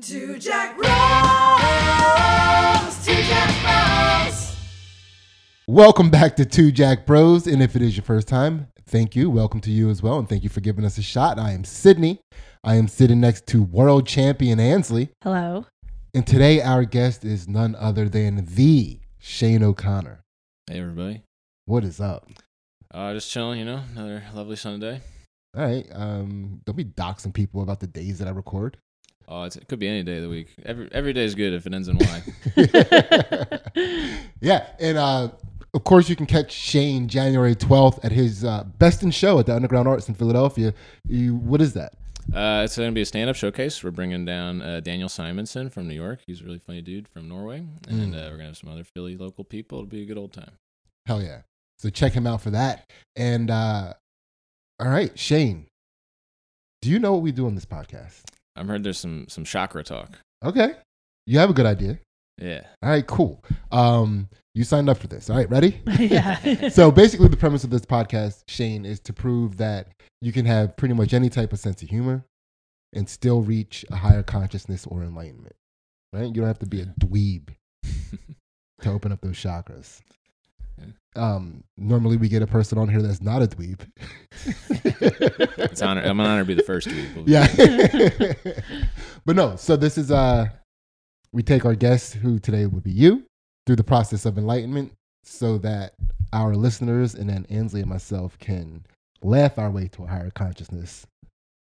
Two Jack Bros. Two Jack Bros. Welcome back to Two Jack Bros. And if it is your first time, thank you. Welcome to you as well. And thank you for giving us a shot. I am Sydney. I am sitting next to world champion Ansley. Hello. And today our guest is none other than the Shane O'Connor. Hey everybody. What is up? Uh, just chilling, you know. Another lovely Sunday. All right. Um, don't be doxing people about the days that I record. Oh, it's, it could be any day of the week. Every every day is good if it ends in Y. yeah. And uh, of course, you can catch Shane January 12th at his uh, Best in Show at the Underground Arts in Philadelphia. You, what is that? uh, it's going to be a stand-up showcase. We're bringing down uh, Daniel Simonsen from New York. He's a really funny dude from Norway, and Mm. uh, we're gonna have some other Philly local people. It'll be a good old time. Hell yeah. So check him out for that. And uh all right, Shane. Do you know what we do on this podcast? I've heard there's some some chakra talk. Okay. You have a good idea. Yeah. All right, cool. Um you signed up for this. All right, ready? yeah. so basically the premise of this podcast, Shane, is to prove that you can have pretty much any type of sense of humor and still reach a higher consciousness or enlightenment. Right? You don't have to be a dweeb to open up those chakras. Um, normally we get a person on here that's not a dweeb. It's honor. I'm an honor to be the first to be. yeah. but no, so this is uh we take our guest who today would be you through the process of enlightenment so that our listeners and then Ansley and myself can laugh our way to a higher consciousness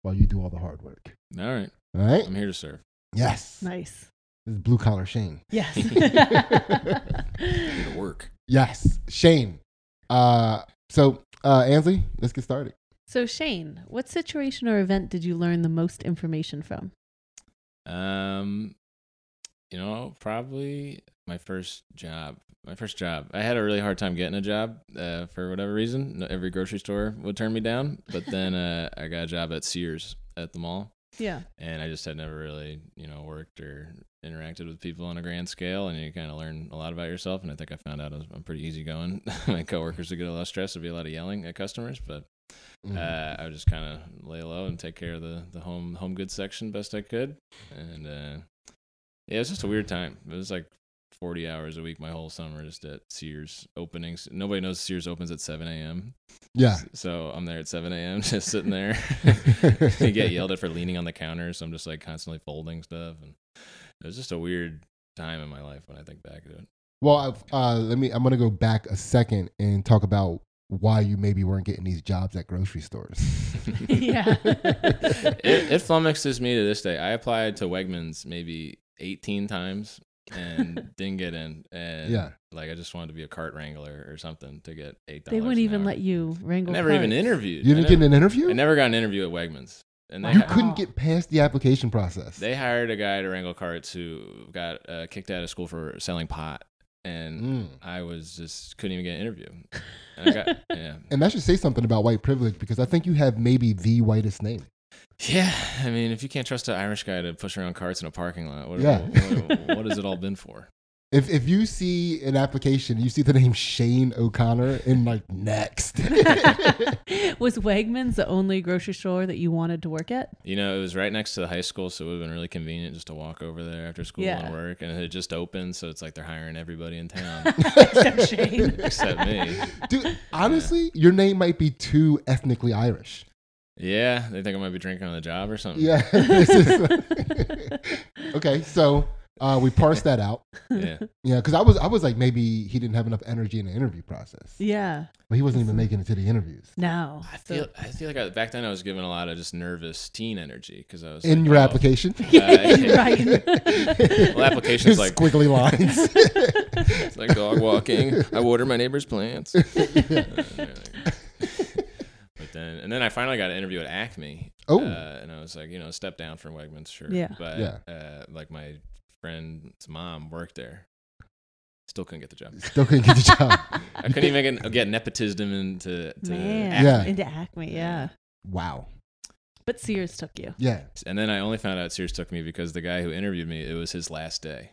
while you do all the hard work. All right. All right? I'm here to serve. Yes. nice. This is blue collar Shane. Yes. Here to work. Yes. Shane. Uh so uh Ansley, let's get started. so Shane, what situation or event did you learn the most information from? Um, you know, probably my first job. My first job. I had a really hard time getting a job uh, for whatever reason. Every grocery store would turn me down. But then uh, I got a job at Sears at the mall, Yeah. and I just had never really, you know, worked or interacted with people on a grand scale. And you kind of learn a lot about yourself. And I think I found out I was, I'm pretty easygoing. my coworkers would get a lot of stress. There'd be a lot of yelling at customers, but Mm. uh, I would just kind of lay low and take care of the, the home home goods section best I could. And uh, yeah, it was just a weird time. It was like 40 hours a week my whole summer just at Sears openings. Nobody knows Sears opens at 7 a.m. yeah. So I'm there at 7 a.m. just sitting there. you get yelled at for leaning on the counter. So I'm just like constantly folding stuff. And it was just a weird time in my life when I think back to it. Well, I've, uh, let me. I'm gonna go back a second and talk about why you maybe weren't getting these jobs at grocery stores. Yeah. it, it flummoxes me to this day. I applied to Wegmans maybe 18 times and didn't get in. And Yeah. like I just wanted to be a cart wrangler or something to get eight dollars. they wouldn't even let you I wrangle. never even carts. interviewed. You didn't never, get an interview. I never got an interview at Wegmans. And they you couldn't get past the application process. they hired a guy to wrangle carts who got uh, kicked out of school for selling pot, and Mm. I was just couldn't even get an interview. And I got yeah. And that should say something about white privilege because I think you have maybe the whitest name. Yeah, I mean, if you can't trust an Irish guy to push around carts in a parking lot, what, Yeah. what, what has it all been for? If if you see an application, you see the name Shane O'Connor in like next. Was Wegmans the only grocery store that you wanted to work at? You know, it was right next to the high school, so it would have been really convenient just to walk over there after school Yeah. and work. And it had just opened, so it's like they're hiring everybody in town Except Shane. except me. Dude, honestly, your name might be too ethnically Irish. Yeah, they think I might be drinking on the job or something. Yeah. Okay, so uh, we parsed that out. yeah. Yeah, because I was I was like maybe he didn't have enough energy in the interview process, Yeah. but he wasn't even making it to the interviews. No. I feel I feel like I, back then I was given a lot of just nervous teen energy because I was In like, your oh. application, right. Well, application's like- squiggly lines. It's like dog walking. I water my neighbor's plants. but then, and then I finally got an interview at Acme. Oh. uh, and I was like, you know, step down from Wegmans, sure. Yeah. But Yeah. uh, like my friend's mom worked there. Still couldn't get the job. Still couldn't get the job. I couldn't even get, get nepotism into to Man. Acme. Yeah. Into Acme, yeah. Wow. But Sears took you. Yeah. And then I only found out Sears took me because the guy who interviewed me, it was his last day.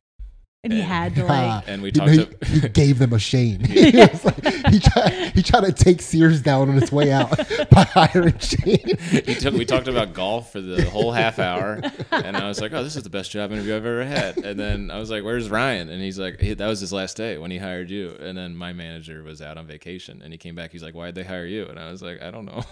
And he had to like. Uh, and we You talked. know, to, he, he gave them a shame. He, was like- he tried, he tried to take Sears down on his way out by hiring Shane. he took, we talked about golf for the whole half hour, and I was like, "Oh, this is the best job interview I've ever had." And then I was like, "Where's Ryan?" And he's like, "That was his last day when he hired you." And then my manager was out on vacation, and he came back. He's like, "Why'd they hire you?" And I was like, "I don't know."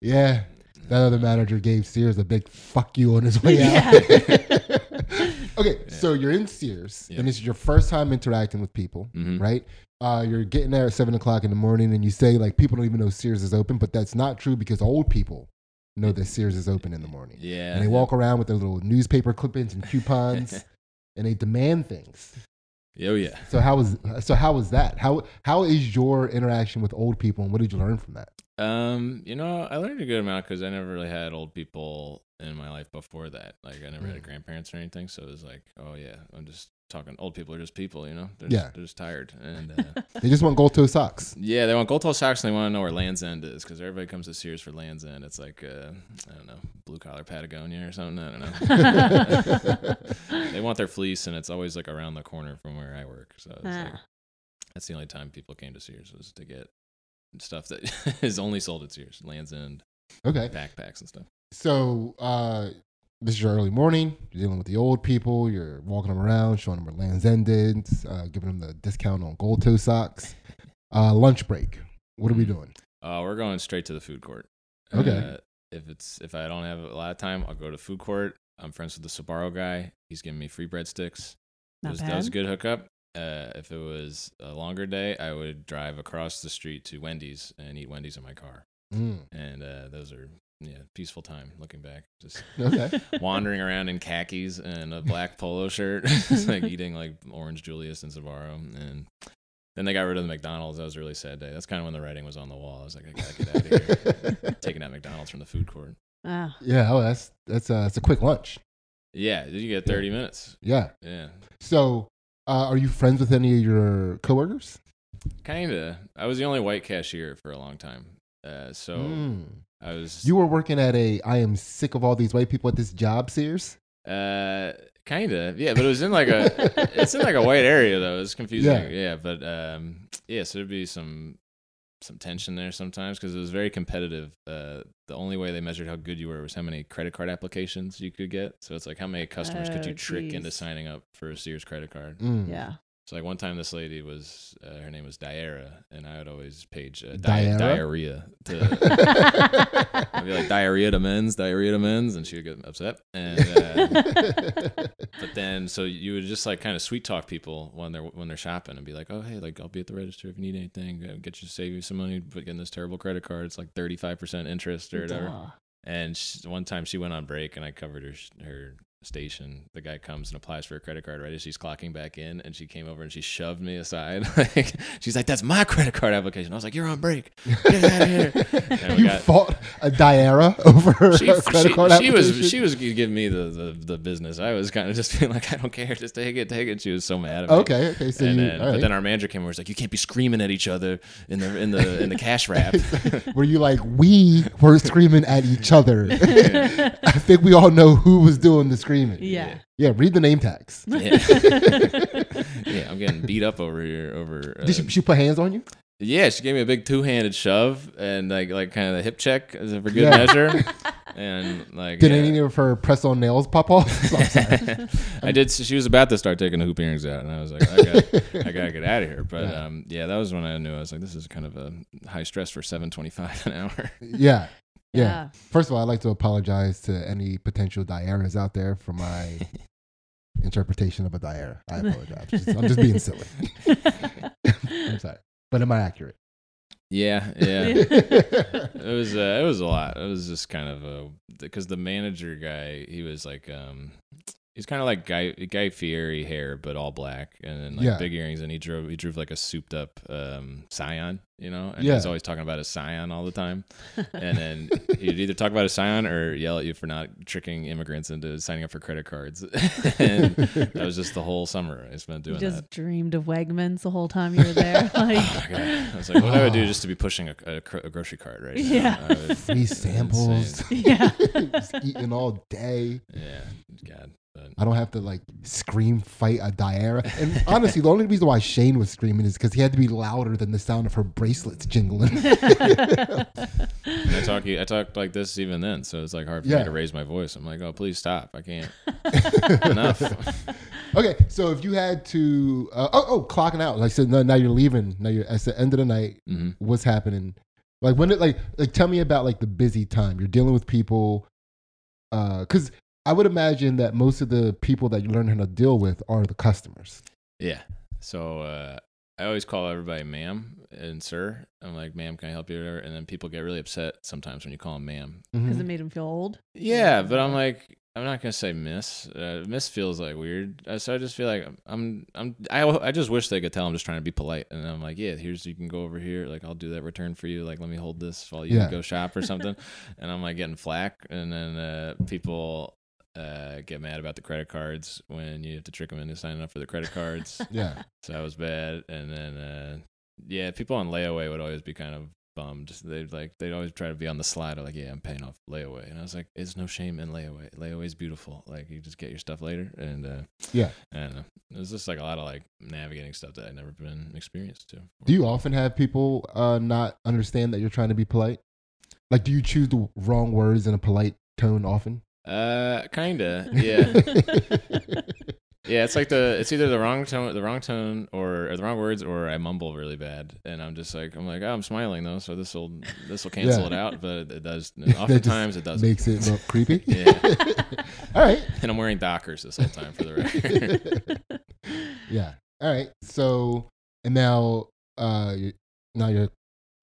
yeah, that other manager gave Sears a big fuck you on his way out. okay, so you're in Sears, Yeah. and this is your first time interacting with people, Mhm. right? Uh, you're getting there at seven o'clock in the morning, and you say like people don't even know Sears is open, but that's not true because old people know that Sears is open in the morning, yeah, and they walk around with their little newspaper clippings and coupons, and they demand things. Oh yeah. So how was so how was that? How how is your interaction with old people, and what did you learn from that? Um, you know, I learned a good amount because I never really had old people in my life before that. Like, I never had Mm. grandparents or anything, so it was like, oh yeah, I'm just talking. Old people are just people, you know. They're Yeah. just, they're just tired, and uh, They just want gold toe socks. yeah, they want gold toe socks and they want to know where Land's End is because everybody comes to Sears for Land's End. It's like, uh, I don't know, blue collar Patagonia or something. I don't know. they want their fleece, and it's always like around the corner from where I work. So it's like, Ah. that's the only time people came to Sears was to get stuff that is only sold at Sears, Land's End Okay. backpacks and stuff. So uh, this is your early morning. You're dealing with the old people. You're walking them around, showing them where Land's End is, uh, giving them the discount on gold toe socks. Uh, lunch break. What are we doing? Uh, we're going straight to the food court. Okay. Uh, if it's if I don't have a lot of time, I'll go to food court. I'm friends with the Sbarro guy. He's giving me free breadsticks. That Not was, bad. that was a good hookup. Uh, if it was a longer day, I would drive across the street to Wendy's and eat Wendy's in my car. Mm, And uh, those are yeah, peaceful time. Looking back, just okay. wandering around in khakis and a black polo shirt, like eating like orange Julius and Sbarro. And then they got rid of the McDonald's. That was a really sad day. That's kind of when the writing was on the wall. I was like, I gotta get out of here. Taking out McDonald's from the food court. Ah. yeah. Oh, that's that's uh, that's a quick lunch. Yeah, you get 30 minutes. Yeah. Yeah, So, uh, are you friends with any of your coworkers? kinda. I was the only white cashier for a long time. Uh, so Mm. I was You were working at a. I am sick of all these white people at this job, Sears. Uh, kind of. Yeah, but it was in like a it's in like a white area though. It's confusing. Yeah. Yeah, but um, yeah. So there'd be some some tension there sometimes because it was very competitive. Uh, the only way they measured how good you were was how many credit card applications you could get. So it's like how many customers could Oh, you trick into signing up for a Sears credit card. Mm. Yeah. So like one time, this lady was uh, her name was Diarrhea, and I would always page uh, Diarrhea? di- diarrhea to. I'd be like diarrhea to men's, diarrhea to men's, and she would get upset. And uh, but then, so you would just like kind of sweet talk people when they're when they're shopping and be like, "Oh, hey, like I'll be at the register if you need anything. uh, Get you save you some money, but getting this terrible credit card, it's like thirty five percent interest or whatever." Duh. And she, one time she went on break, and I covered her her station. The guy comes and applies for a credit card right as she's clocking back in, and she came over and she shoved me aside. like she's like, "That's my credit card application." I was like, "You're on break. Get out of here." You got- fought a Diarrhea over her she, credit she- card she was application? she was giving me the, the, the business. I was kind of just being like, I don't care, just take it, take it. She was so mad at me. Okay, okay. So and you, then, but then our manager came over. Was like, you can't be screaming at each other in the in the in the cash wrap. were you like we were screaming at each other? I think we all know who was doing the screaming. Yeah. Yeah, read the name tags. yeah. yeah, I'm getting beat up over here. Over uh, Did she, she put hands on you? yeah, she gave me a big two handed shove and like like kind of the hip check as a for good Yeah. measure. And like Did yeah. any of her press on nails pop off? I'm sorry. I did. She was about to start taking the hoop earrings out, and I was like, I got, I gotta get out of here. But Yeah. um, yeah, that was when I knew I was like, this is kind of a high stress for seven twenty five an hour. yeah. Yeah. Yeah. First of all, I'd like to apologize to any potential diarrheas out there for my interpretation of a diarrhea. I apologize. Just- I'm just being silly. I'm sorry. But am I accurate? yeah, yeah. It was uh, it was a lot. It was just kind of a because the manager guy he was like um he's kind of like guy Guy Fieri hair but all black and then like Yeah. big earrings and he drove he drove like a souped up um Scion you know and Yeah. he's always talking about a Scion all the time and then he'd either talk about a Scion or yell at you for not tricking immigrants into signing up for credit cards and that was just the whole summer I spent doing. You doing just that. dreamed of Wegmans the whole time you were there. Oh Like, my God. I was like, what I would do just to be pushing a, a, a grocery cart right now. Yeah. I would- Free samples. insane. yeah. Just eating all day. Yeah, God. But I don't have to like scream fight a Diara. And honestly, the only reason why Shane was screaming is because he had to be louder than the sound of her bracelets jingling. I talk I talked like this even then, so it's like hard for Yeah. me to raise my voice. I'm like, oh please stop, I can't. Enough. okay, so if you had to, uh, oh, oh, clocking out. Like I said, no, now you're leaving. Now you're at the end of the night. hmm What's happening? Like when it, like, like tell me about like the busy time. You're dealing with people. Because I would imagine that most of the people that you learn how to deal with are the customers. Yeah. So uh, I always call everybody ma'am and sir. I'm like, ma'am, can I help you? And then people get really upset sometimes when you call them ma'am. Because Mhm. it made them feel old. Yeah, but I'm like, I'm not gonna say miss. Uh, miss feels like weird, uh, so I just feel like I'm, I'm, I, I just wish they could tell I'm just trying to be polite, and I'm like, yeah, here's you can go over here, like I'll do that return for you, like let me hold this while you Yeah. go shop or something, and I'm like getting flack, and then uh, people uh, get mad about the credit cards when you have to trick them into signing up for the credit cards, Yeah. so that was bad, and then uh, yeah, people on layaway would always be kind of bummed. They'd like they'd always try to be on the slide. Like, yeah, I'm paying off layaway, and I was like, it's no shame in layaway. Layaway's beautiful. Like, you just get your stuff later, and uh, Yeah. I don't know. It was just like a lot of like navigating stuff that I'd never been experienced to. Do you often have people uh, not understand that you're trying to be polite? Like, do you choose the wrong words in a polite tone often? Uh, kinda, yeah, yeah. It's like the it's either the wrong tone, the wrong tone, or, or the wrong words, or I mumble really bad, and I'm just like, I'm like, oh, I'm smiling though, so this will this will cancel Yeah. it out, but it, does. Oftentimes, it doesn't. Makes it look creepy. Yeah. All right. and I'm wearing Dockers this whole time for the record. yeah. All right. So, and now, uh, you- now you're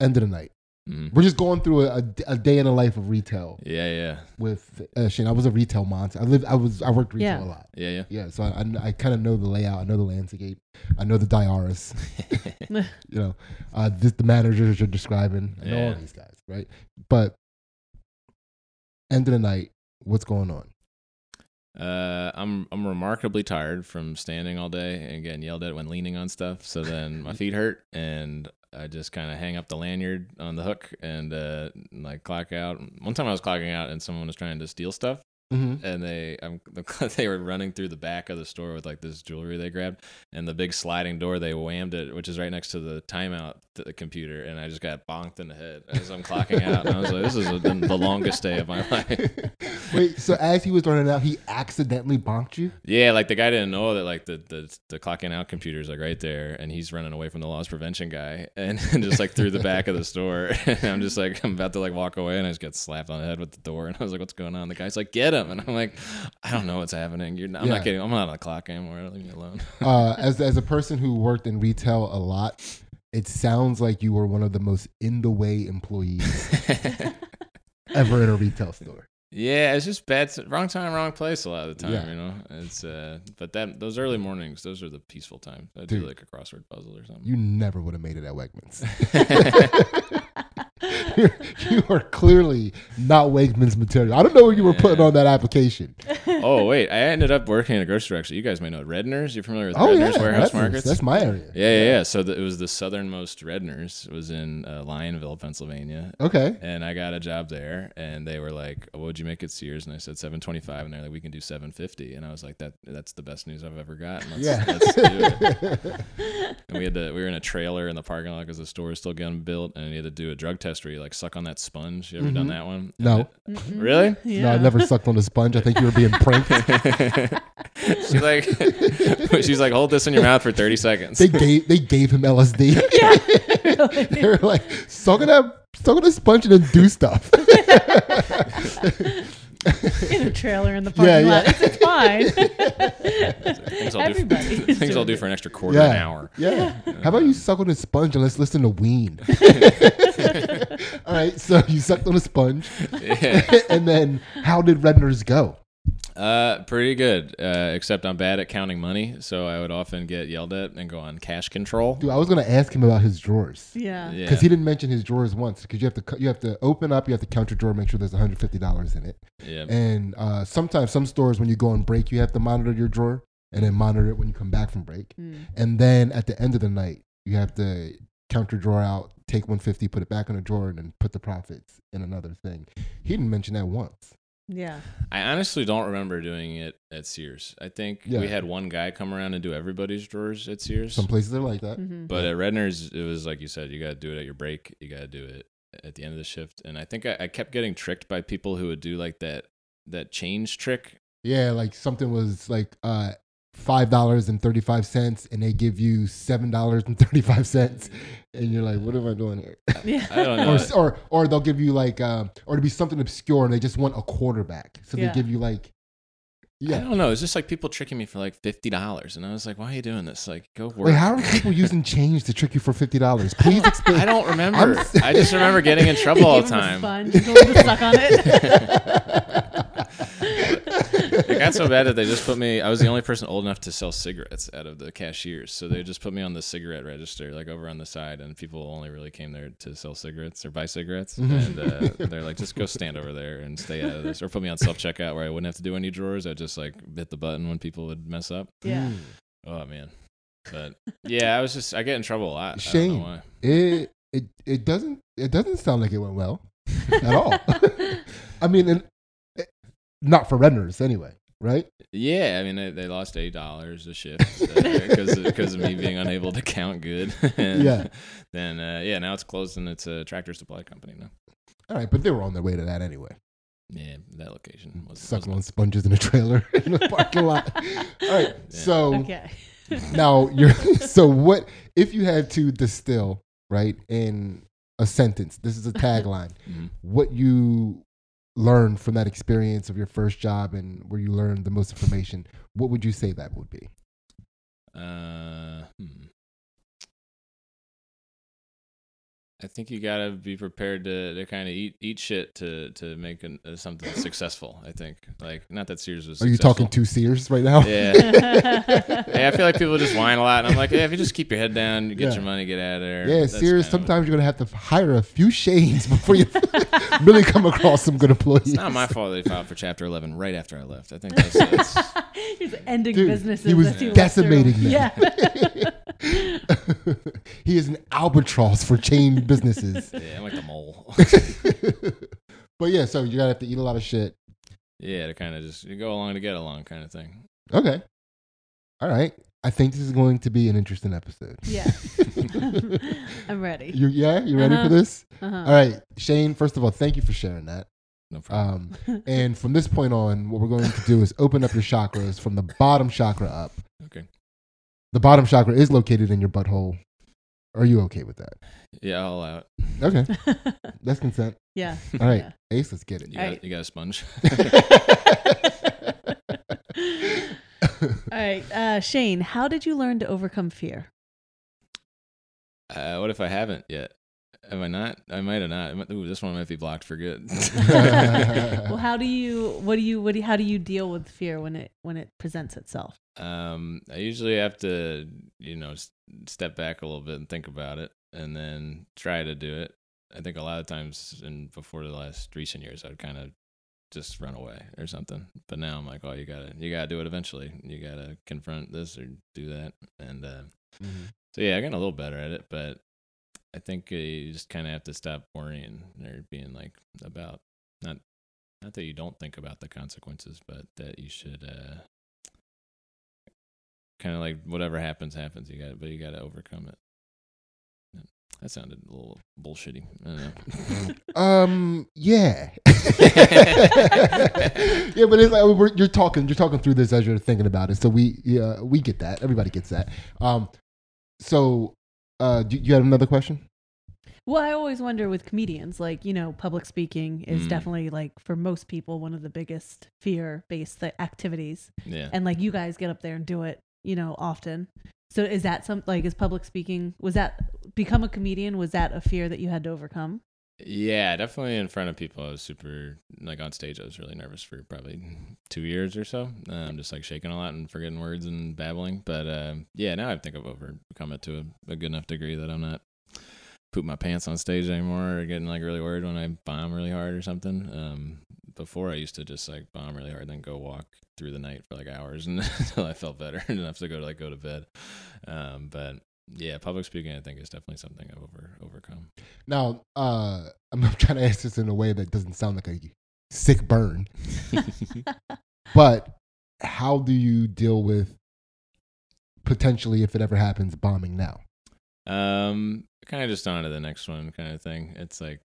end of the night. Mhm. We're just going through a, a, a day in the life of retail Yeah, yeah, with uh, Shane. I was a retail monster. I lived. I was. I worked retail Yeah. a lot. yeah, yeah. Yeah. So I, I, I kind of know the layout. I know the landscape. I know the Diaris. you know, uh, this, the managers you're describing. I know all these guys, right? But end of the night, what's going on? Uh, I'm I'm remarkably tired from standing all day and getting yelled at when leaning on stuff. So then my feet hurt, and I just kind of hang up the lanyard on the hook and uh, like clock out. One time I was clocking out, and someone was trying to steal stuff, Mm-hmm. and they I'm, they were running through the back of the store with like this jewelry they grabbed, and the big sliding door they whammed it, which is right next to the timeout the computer, and I just got bonked in the head as I'm clocking out, and I was like, this is the the longest day of my life. Wait, so as he was running out, he accidentally bonked you? Yeah, like the guy didn't know that like the the the clock in out computer is like right there, and he's running away from the loss prevention guy, and just like through the back of the store. And I'm just like I'm about to like walk away, and I just get slapped on the head with the door, and I was like, "What's going on?" The guy's like, "Get him!" And I'm like, "I don't know what's happening. You're not, I'm Yeah. not getting. I'm not on the clock anymore. Leave me alone." Uh, as as a person who worked in retail a lot, it sounds like you were one of the most in the way employees ever in a retail store. yeah, it's just bad. Wrong time, wrong place. A lot of the time, Yeah. you know. It's uh, but that those early mornings, those are the peaceful times. I do like a crossword puzzle or something. You never would have made it at Wegmans. You are clearly not Wegmans material. I don't know what you were putting on that application. oh wait, I ended up working in a grocery store. Actually, you guys may know Redner's. You're familiar with Oh yeah, Redner's warehouse that's, markets? that's my area. yeah, yeah, yeah. So the, it was the southernmost Redner's. It was in uh, Lionville, Pennsylvania. Okay. And I got a job there, and they were like, "What would you make at Sears?" And I said seven twenty-five, and they're like, "We can do seven fifty. And I was like, "That that's the best news I've ever gotten. Let's, Yeah. let's do it." And we had to we were in a trailer in the parking lot because the store was still getting built, and you had to do a drug test where you like suck on that sponge. You ever done Mhm. that one? No. Mm-mm. Really? Mm-hmm. Yeah. No, I never sucked on a sponge. I think you were being pranked. she's like, she's like, hold this in your mouth for thirty seconds. they gave they gave him LSD. Really? they were like, suck on that suck on that sponge and then do stuff. in a trailer in the parking Yeah, yeah. lot. It's, it's fine. Things I'll do. Everybody. For, things I'll do for an extra quarter of an Yeah. hour. Yeah. How about you suck on a sponge and let's listen to Ween? All right, so you sucked on a sponge, Yeah. and then how did Redner's go? Uh, pretty good. Uh, except I'm bad at counting money, so I would often get yelled at and go on cash control. Dude, I was gonna ask him about his drawers Yeah. Yeah. because he didn't mention his drawers once. Because you have to you have to open up, you have to count your drawer, make sure there's 150 dollars in it, yeah. and uh, sometimes some stores when you go on break, you have to monitor your drawer and then monitor it when you come back from break, Mm. and then at the end of the night, you have to count your drawer out, take 150, put it back in a drawer, and then put the profits in another thing. He didn't mention that once. Yeah. I honestly don't remember doing it at Sears. I think Yeah. we had one guy come around and do everybody's drawers at Sears. Some places are like that. hmm But at Redner's, it was like you said, you got to do it at your break. You got to do it at the end of the shift. And I think I, I kept getting tricked by people who would do like that that change trick. Yeah, like something was like uh five dollars and thirty five cents, and they give you seven dollars and thirty five cents, and you're like, "What am I doing here?" Yeah. I don't know. or, or or they'll give you like um or to be something obscure, and they just want a quarterback, so Yeah. they give you like yeah, I don't know. It's just like people tricking me for like fifty dollars, and I was like, "Why are you doing this? Like, go work." Wait, how are people using change to trick you for fifty dollars? Please explain. I don't remember. I'm s- I just remember getting in trouble all the time. sponge and told to suck on it. It got so bad that they just put me. I was the only person old enough to sell cigarettes out of the cashiers, so they just put me on the cigarette register, like over on the side, and people only really came there to sell cigarettes or buy cigarettes. Mhm. And uh, they're like, just go stand over there and stay out of this, or put me on self checkout where I wouldn't have to do any drawers. I'd just like hit the button when people would mess up. yeah. Mm. Oh man, but yeah, I was just I get in trouble a lot. I don't Shame. know why. It it it doesn't it doesn't sound like it went well at all. I mean, and, not for Redner's anyway, right? Yeah, I mean they, they lost eight dollars a shift because because of me being unable to count good. Yeah. Then uh, yeah, now it's closed and it's a tractor supply company now. All right, but they were on their way to that anyway. Yeah, that location was Sucking on sponges in a trailer in the parking lot. All right, Yeah. so Okay. now you're so what if you had to distill right in a sentence? This is a tagline. Mhm. What you learned from that experience of your first job and where you learned the most information? What would you say that would be? Uh, hmm. I think you gotta be prepared to, to kind of eat eat shit to to make an, uh, something successful. I think like not that Sears was. Are you successful. talking to Sears right now? Yeah. yeah, I feel like people just whine a lot, and I'm like, yeah, if you just keep your head down, you get Yeah. your money, get out of there. Yeah, That's Sears. Sometimes you're gonna have to hire a few shades before you really come across some good employees. It's not my fault they filed for Chapter 11 right after I left. I think that's, that's He's ending Dude, businesses. he was as decimating through. them. Yeah. he is an albatross for chain businesses. yeah, I'm like the mole. but yeah, so you gotta have to eat a lot of shit. yeah, to kind of just you go along to get along, kind of thing. Okay. All right. I think this is going to be an interesting episode. yeah. I'm ready. You yeah, you ready Uh-huh. for this? Uh-huh. All right, Shane. First of all, thank you for sharing that. No problem. Um, and from this point on, what we're going to do is open up your chakras from the bottom chakra up. okay. The bottom chakra is located in your butthole. Are you okay with that? Yeah, all out. Okay, that's consent. yeah. All right, Yeah. Ace, let's get You it. got, Alright. you got a sponge. All right. Uh, Shane, how did you learn to overcome fear? uh, what if I haven't yet? Have I not? I might have not. Might- Ooh, this one might be blocked for good. well, how do you what do you what do you, how do you deal with fear when it when it presents itself? Um, I usually have to, you know, s- step back a little bit and think about it, and then try to do it. I think a lot of times, and before the last recent years, I'd kind of just run away or something. But now I'm like, oh, you gotta, you gotta do it eventually. You gotta confront this or do that, and uh, so yeah, I got a little better at it, but I think uh, you just kind of have to stop worrying or being like about not not that you don't think about the consequences, but that you should uh, kind of like whatever happens happens. You got, but you got to overcome it. That sounded a little bullshitty. I don't know. Um. Yeah. yeah, but it's like we're, you're talking. You're talking through this as you're thinking about it. So we, yeah, we get that. Everybody gets that. Um. So, uh, do you have another question? Well, I always wonder with comedians, like, you know, public speaking is Mm. definitely like for most people one of the biggest fear based activities. yeah. And like you guys get up there and do it, you know, often. So is that some like is public speaking was that become a comedian was that a fear that you had to overcome? Yeah, definitely in front of people. I was super like on stage. I was really nervous for probably two years or so. I'm um, just like shaking a lot and forgetting words and babbling. But um, yeah, now I think I've overcome it to a, a good enough degree that I'm not poop my pants on stage anymore or getting like really worried when I bomb really hard or something. Um, before I used to just like bomb really hard, then go walk through the night for like hours and until I felt better enough to go to like go to bed. Um, but yeah, public speaking I think is definitely something I've over overcome. Now, uh, I'm trying to ask this in a way that doesn't sound like a sick burn. But how do you deal with potentially, if it ever happens, bombing now? Um, kind of just on to the next one, kind of thing. It's like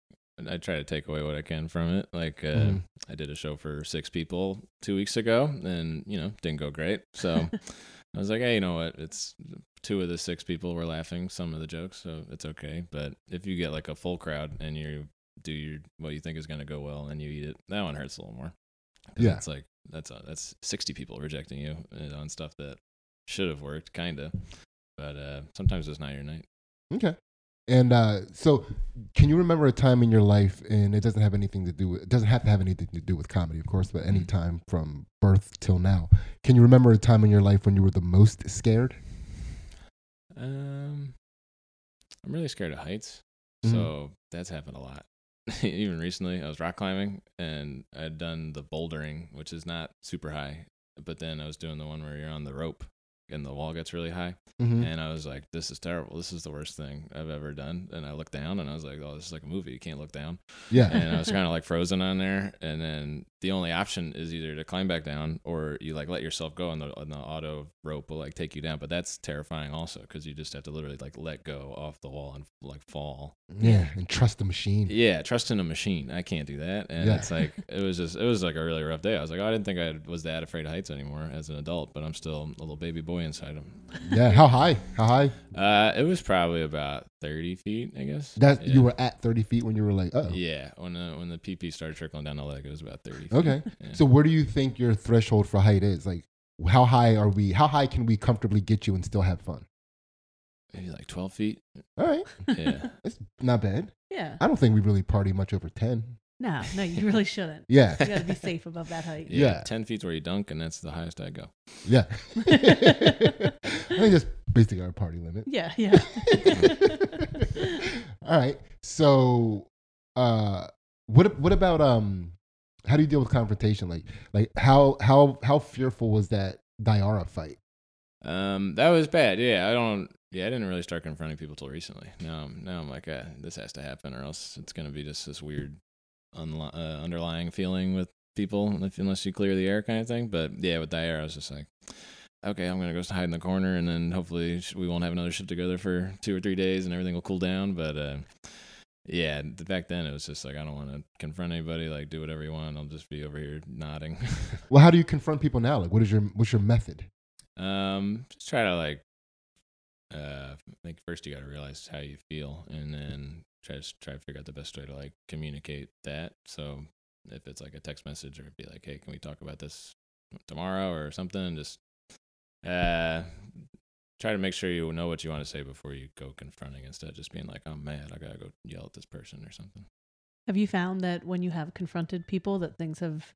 I try to take away what I can from it. Like uh, Mhm. I did a show for six people two weeks ago, and you know didn't go great. So I was like, hey, you know what? It's two of the six people were laughing some of the jokes, so it's okay. But if you get like a full crowd and you do your what you think is going to go well and you eat it, that one hurts a little more. Yeah. it's like that's uh that's sixty people rejecting you uh, on stuff that should have worked, kind of. But uh, sometimes it's not your night. Okay. And uh, so, can you remember a time in your life, and it doesn't have anything to do with, it doesn't have to have anything to do with comedy, of course, but any Mhm. time from birth till now. Can you remember a time in your life when you were the most scared? Um, I'm really scared of heights, Mhm. so that's happened a lot. Even recently, I was rock climbing and I'd done the bouldering, which is not super high, but then I was doing the one where you're on the rope and the wall gets really high, Mm-hmm. and I was like, "This is terrible. This is the worst thing I've ever done." And I looked down and I was like, "Oh, this is like a movie. You can't look down." Yeah. and I was kind of like frozen on there. And then the only option is either to climb back down or you like let yourself go, and the, and the auto rope will like take you down. But that's terrifying also because you just have to literally like let go off the wall and like fall. yeah. And trust the machine. Yeah, trust in a machine. I can't do that. And Yeah. it's like it was just it was like a really rough day. I was like, oh, I didn't think I was that afraid of heights anymore as an adult, but I'm still a little baby boy inside him. Yeah. How high? How high? Uh, it was probably about thirty feet, I guess. That Yeah. you were at 30 feet when you were like, oh. Yeah, when the when the PP started trickling down the leg, it was about thirty. Feet. Okay. Yeah. So where do you think your threshold for height is? Like, how high are we? How high can we comfortably get you and still have fun? maybe like twelve feet. All right. Yeah. It's not bad. yeah. I don't think we really party much over 10. No, no, you really shouldn't. Yeah. You got to be safe above that height. Yeah, Yeah. ten feet's where you dunk, and that's the highest I go. Yeah. I think that's basically our party limit. Yeah, yeah. All right. So, uh, what what about um, how do you deal with confrontation? Like like how how how fearful was that Diara fight? Um, that was bad. Yeah, I don't. Yeah, I didn't really start confronting people till recently. Now, I'm now I'm like, uh, this has to happen, or else it's gonna be just this weird, unli- uh, underlying feeling with people unless you clear the air, kind of thing. But yeah, with Dyer, I was just like, okay, I'm gonna go hide in the corner, and then hopefully we won't have another shift together for two or three days, and everything will cool down. But uh, yeah, back then it was just like I don't want to confront anybody. Like, do whatever you want. I'll just be over here nodding. Well, how do you confront people now? Like, what is your what's your method? Um, just try to like, uh, like first you got to realize how you feel, and then try to try to figure out the best way to like communicate that. So if it's like a text message, or be like, hey, can we talk about this tomorrow or something? Just uh, try to make sure you know what you want to say before you go confronting, instead of just being like, I'm mad, I gotta go yell at this person or something. Have you found that when you have confronted people that things have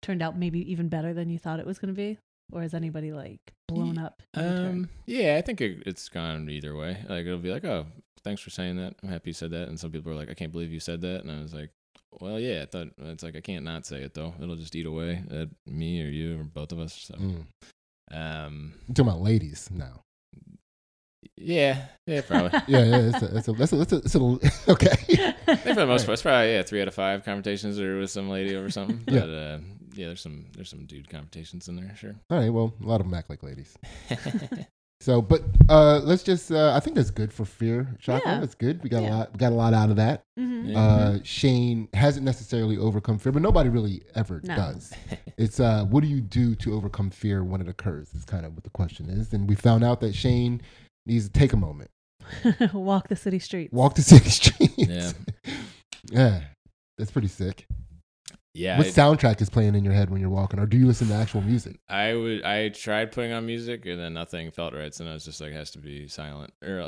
turned out maybe even better than you thought it was going to be? Or has anybody like blown up? Um, yeah, I think it, it's gone either way. Like it'll be like, oh, thanks for saying that. I'm happy you said that. And some people are like, I can't believe you said that. And I was like, well, yeah. I thought it's like I can't not say it though. It'll just eat away at me or you or both of us. So, Mm. um, I'm talking about ladies now. yeah, yeah, probably. Yeah, yeah, that's a, that's a, that's a, that's a, that's a okay. I for the most part, it's probably yeah, three out of five confrontations are with some lady over something. But Yeah. uh, yeah, there's some there's some dude confrontations in there, sure. All right, well, a lot of them act like ladies. So, but uh, let's just. Uh, I think that's good for fear. Chakra, Yeah. that's good. We got a lot. We got a lot out of that. Mhm. Yeah. Uh, Shane hasn't necessarily overcome fear, but nobody really ever No. does. It's uh, what do you do to overcome fear when it occurs? Is kind of what the question is. And we found out that Shane needs to take a moment, Walk the city streets. walk the city streets. Yeah. yeah, that's pretty sick. Yeah, what I- soundtrack is playing in your head when you're walking, or do you listen to actual music? I would. I tried putting on music, and then nothing felt right. So then I was just like, it has to be silent, or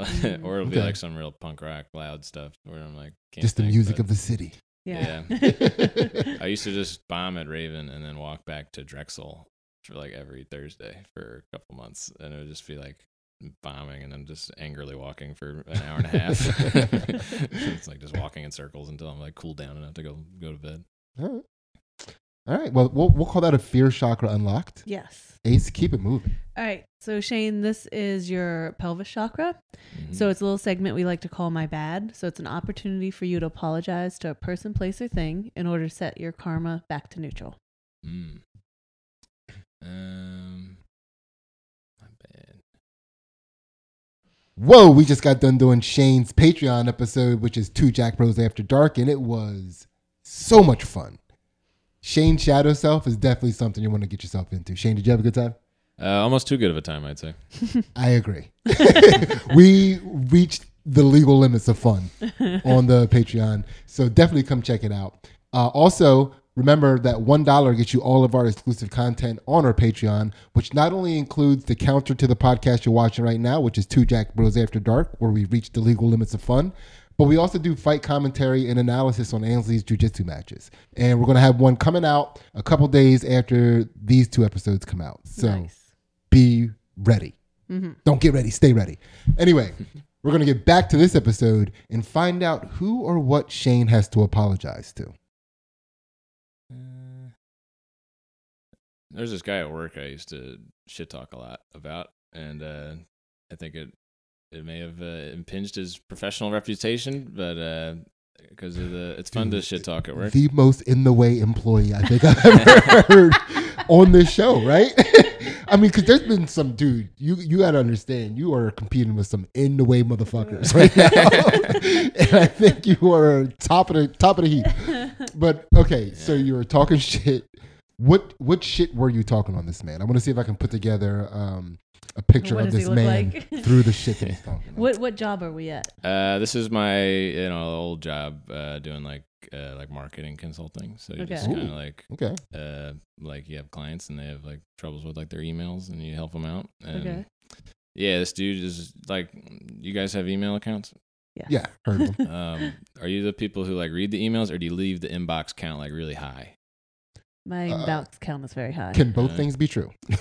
or it'll be like some real punk rock, loud stuff where I'm like, can't Just the think, music but of the city. Yeah. I used to just bomb at Raven and then walk back to Drexel for like every Thursday for a couple months, and it would just be like bombing and then just angrily walking for an hour and a half. it's like just walking in circles until I'm like cooled down enough to go go to bed. All right. All right. Well, we'll we'll call that a fear chakra unlocked. Yes. Ace, keep it moving. All right. So Shane, this is your pelvis chakra. Mhm. So it's a little segment we like to call My Bad. So it's an opportunity for you to apologize to a person, place, or thing in order to set your karma back to neutral. Mm. Um, my bad. Whoa, we just got done doing Shane's Patreon episode, which is Two Jack Bros After Dark, and it was so much fun. Shane's shadow self is definitely something you want to get yourself into. Shane, did you have a good time? Uh, almost too good of a time, I'd say. I agree. we reached the legal limits of fun on the Patreon. So definitely come check it out. Uh, also, remember that $1 gets you all of our exclusive content on our Patreon, which not only includes the counter to the podcast you're watching right now, which is Two Jack Bros After Dark, where we reached the legal limits of fun, but we also do fight commentary and analysis on Ansley's jiu-jitsu matches. And we're going to have one coming out a couple days after these two episodes come out. So nice. be ready. hmm Don't get ready, stay ready. Anyway, we're going to get back to this episode and find out who or what Shane has to apologize to. Uh, there's this guy at work I used to shit talk a lot about, and uh, I think it it may have uh, impinged his professional reputation, but because of the it's fun to shit talk at work. The most in the way employee I think I've ever heard on this show, right? I mean, because there's been some dude. You you got to understand, you are competing with some in the way motherfuckers right now, and I think you are top of the top of the heap. But okay, so you were talking shit. What what shit were you talking on this man? I want to see if I can put together um, a picture What of does he this look man like? through the shit that he's talking. About. What what job are we at? Uh, this is my you know old job uh, doing like uh, like marketing consulting. So you just kind Ooh. of like Okay. uh, like you have clients and they have like troubles with like their emails and you help them out. And Okay. Yeah, this dude is like, you guys have email accounts. Yes. Yeah, heard of him. Um, are you the people who like read the emails or do you leave the inbox count like really high? My Uh, bounce count is very high. Can both Uh, things be true?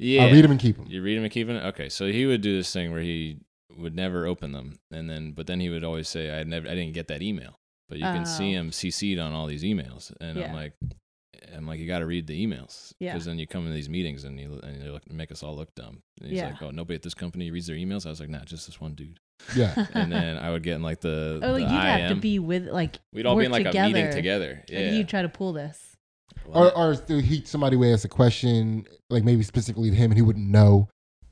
Yeah, I'll read them and keep them. You read them and keep them. Okay, so he would do this thing where he would never open them, and then but then he would always say, "I never, I didn't get that email." But you can see Oh. him CC'd on all these emails, and Yeah. I'm like, I'm like, you got to read the emails Yeah. because then you come in these meetings and you and you look, make us all look dumb. And he's Yeah. like, "Oh, nobody at this company reads their emails." I was like, "Nah, just this one dude." Yeah. And then I would get in like the, oh, the you'd have to be with like. We'd all be in work like a meeting together. How Yeah. do you try to pull this? Or, or he somebody would ask a question, like maybe specifically to him, and he wouldn't know,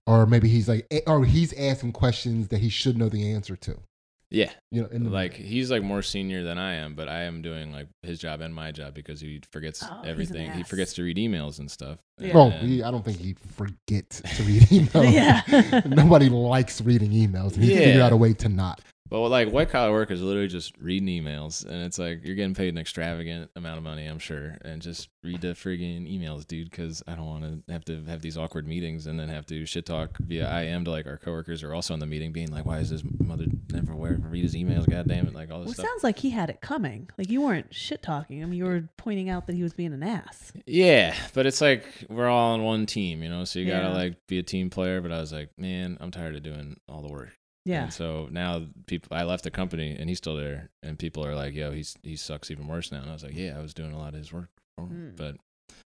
or maybe he's like, eh, or he's asking questions that he should know the answer to. yeah. You know, in the like he's like more senior than I am, but I am doing like his job and my job because he forgets Oh, he's an everything. He ass. forgets to read emails and stuff. Yeah. And- he, I don't think he forgets to read emails. Yeah. Nobody likes reading emails. and He Yeah. figured out a way to not. But like white collar work is literally just reading emails, and it's like you're getting paid an extravagant amount of money, I'm sure, and just read the friggin' emails, dude. Because I don't want to have to have these awkward meetings and then have to shit talk via IM to like our coworkers who are also in the meeting, being like, "Why is this mother never aware read his emails? God damn it!" Like all this it stuff. sounds like he had it coming. Like you weren't shit talking him. Mean, you were pointing out that he was being an ass. Yeah, but it's like we're all on one team, you know. So you gotta like be a team player. But I was like, man, I'm tired of doing all the work. Yeah. And so now people, I left the company and he's still there, and people are like, "Yo, he's he sucks even worse now." And I was like, "Yeah, I was doing a lot of his work. Mm. but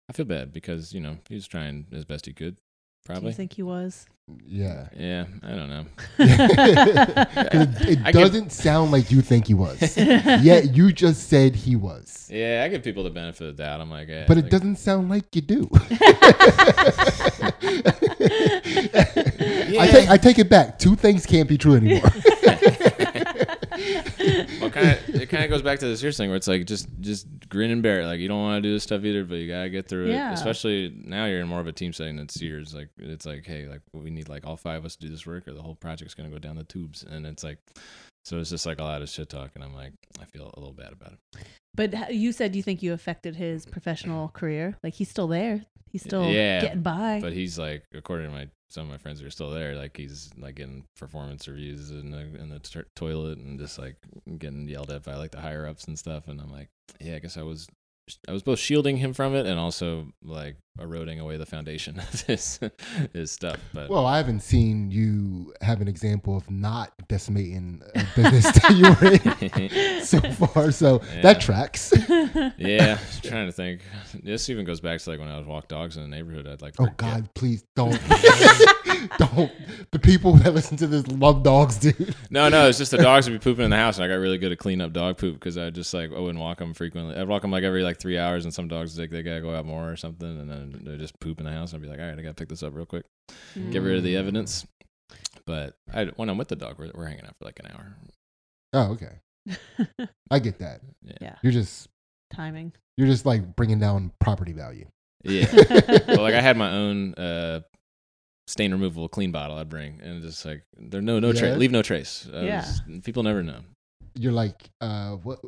I feel bad because you know he was trying as best he could, Do probably. you think he was? Yeah. yeah, I don't know. it it doesn't sound like you think he was. Yet you just said he was. Yeah, I give people the benefit of the doubt. I'm like, eh, But it doesn't sound like you do. I take I take it back. Two things can't be true anymore. well, kind of, it kind of goes back to this year's thing where it's like just just grin and bear it. Like you don't want to do this stuff either, but you gotta get through Yeah. it. Especially now you're in more of a team setting than Sears. Like it's like, hey, like we need like all five of us to do this work, or the whole project's gonna go down the tubes. And it's like, so it's just like a lot of shit talk, and I'm like, I feel a little bad about it. But you said you think you affected his professional career. Like he's still there. He's still Yeah, getting by. But he's like, according to my some of my friends are still there, like he's like getting performance reviews in the in the t- toilet and just like getting yelled at by like the higher ups and stuff. And I'm like, yeah, I guess I was I was both shielding him from it and also like eroding away the foundation of this his stuff. But Well, I haven't seen you have an example of not decimating uh, a business that you were in so far. So Yeah. that tracks. yeah, I'm trying to think. This even goes back to like when I was walk dogs in the neighborhood. I'd like Oh God, please don't, don't. The people that listen to this love dogs, dude. No, no, it's just the dogs would be pooping in the house, and I got really good at cleaning up dog poop because I just like oh, I wouldn't walk them frequently. I'd walk them like every like three hours, and some dogs like they gotta go out more or something, and then they just poop in the house. And I'd be like, all right, I gotta pick this up real quick, get rid of the Mm. evidence. But I, when I'm with the dog, we're, we're hanging out for like an hour. Oh, okay. I get that. Yeah. You're just Timing. you're just like bringing down property value. Yeah. well, like I had my own uh, stain removal clean bottle I'd bring, and just like there no no Yeah? trace, leave no trace. I Yeah. was- people never know. You're like uh what,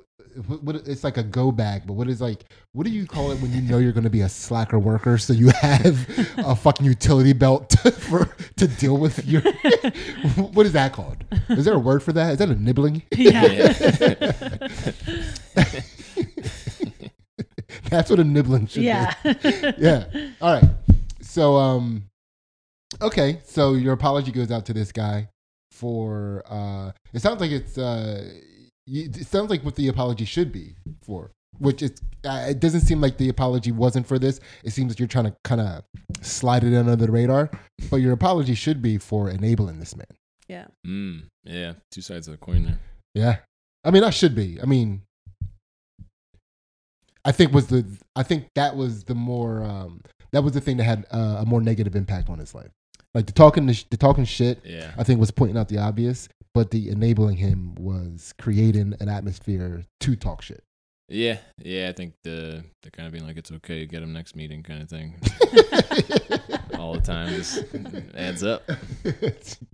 what what it's like a go bag, but what is like what do you call it when you know you're going to be a slacker worker? So you have a fucking utility belt to, for to deal with your. what is that called? Is there a word for that? Is that a nibbling? Yeah. That's what a nibbling should yeah. be. Yeah. All right. So um, okay. So your apology goes out to this guy for uh. It sounds like it's uh. You- It sounds like what the apology should be for, which is. Uh, it doesn't seem like the apology wasn't for this. It seems that you're trying to kind of slide it under the radar, but your apology should be for enabling this man. Yeah. Mm, yeah, two sides of the coin there. Yeah. I mean, i should be. I mean, I think was the. I think that was the more. Um, that was the thing that had uh, a more negative impact on his life. Like the talking, the, sh- the talking shit. Yeah. I think was pointing out the obvious, but the enabling him was creating an atmosphere to talk shit. Yeah, yeah, I think the the kind of being like it's okay, get him next meeting kind of thing all the time just adds up.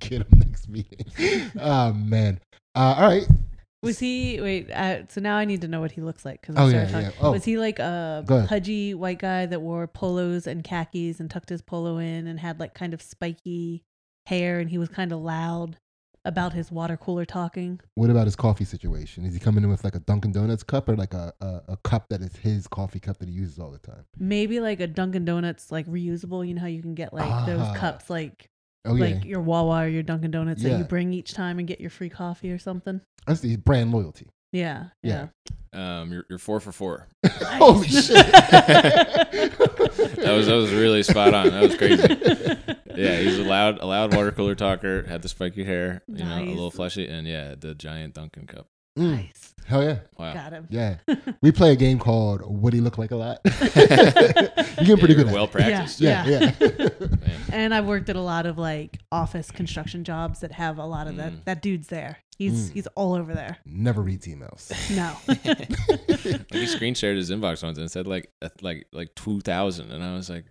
Get him next meeting. Oh man. Uh, all right. Was he wait? Uh, so now I need to know what he looks like because Oh yeah, yeah. Oh, Was he like a pudgy white guy that wore polos and khakis and tucked his polo in and had like kind of spiky hair and he was kind of loud about his water cooler talking? what about his coffee situation? Is he coming in with like a Dunkin' Donuts cup or like a, a, a cup that is his coffee cup that he uses all the time? Maybe like a Dunkin' Donuts like reusable. You know how you can get like those Ah. cups like Oh yeah, like your Wawa or your Dunkin' Donuts that you bring each time and get your free coffee or something. that's the brand loyalty. Yeah, Yeah. yeah. Um, you're, you're four for four. Holy shit! That was that was really spot on. That was crazy. Yeah, he's a loud a loud water cooler talker. Had the spiky hair, you know, a little fleshy, and yeah, the giant Dunkin' cup. Mm, Nice. hell yeah, Wow, Got him. yeah. We play a game called "Would he look like a lot?" You're getting pretty you're good well practiced. Yeah, yeah. Man. And I've worked at a lot of like office construction jobs that have a lot of Mm. that. That dude's there. He's Mm. he's all over there. Never reads emails. No. Like he screen shared his inbox once and said like like like two thousand, and I was like,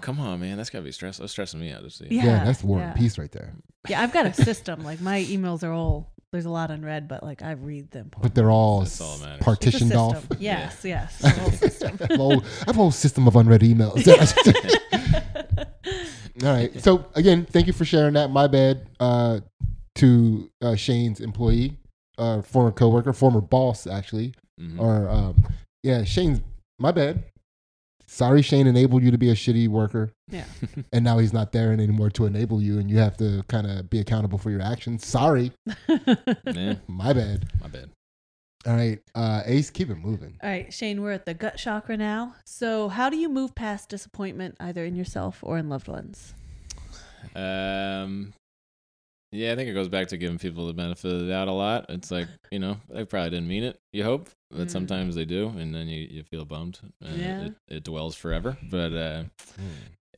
"Come on, man, that's gotta be stress. That's stressing me out to see." Yeah. Yeah, that's war yeah. and peace right there. yeah, I've got a system. Like my emails are all there's a lot unread, but like I read them. But they're all, That's all that. It's a partitioned off. Yes, yes. The whole system. I have a whole- I have a whole system of unread emails. All right. So again, thank you for sharing that. My bad uh, to uh, Shane's employee, uh, former coworker, former boss, actually. Mhm. Or um, yeah, Shane's. My bad. Sorry, Shane enabled you to be a shitty worker, yeah. and now he's not there anymore to enable you, and you have to kind of be accountable for your actions. Sorry, yeah, my bad. my bad. All right, uh, Ace, keep it moving. All right, Shane, we're at the gut chakra now. So, how do you move past disappointment either in yourself or in loved ones? Um, yeah, I think it goes back to giving people the benefit of the doubt a lot. It's like you know they probably didn't mean it. You hope, but Mm. sometimes they do, and then you, you feel bummed, and Yeah. it, it dwells forever. But uh,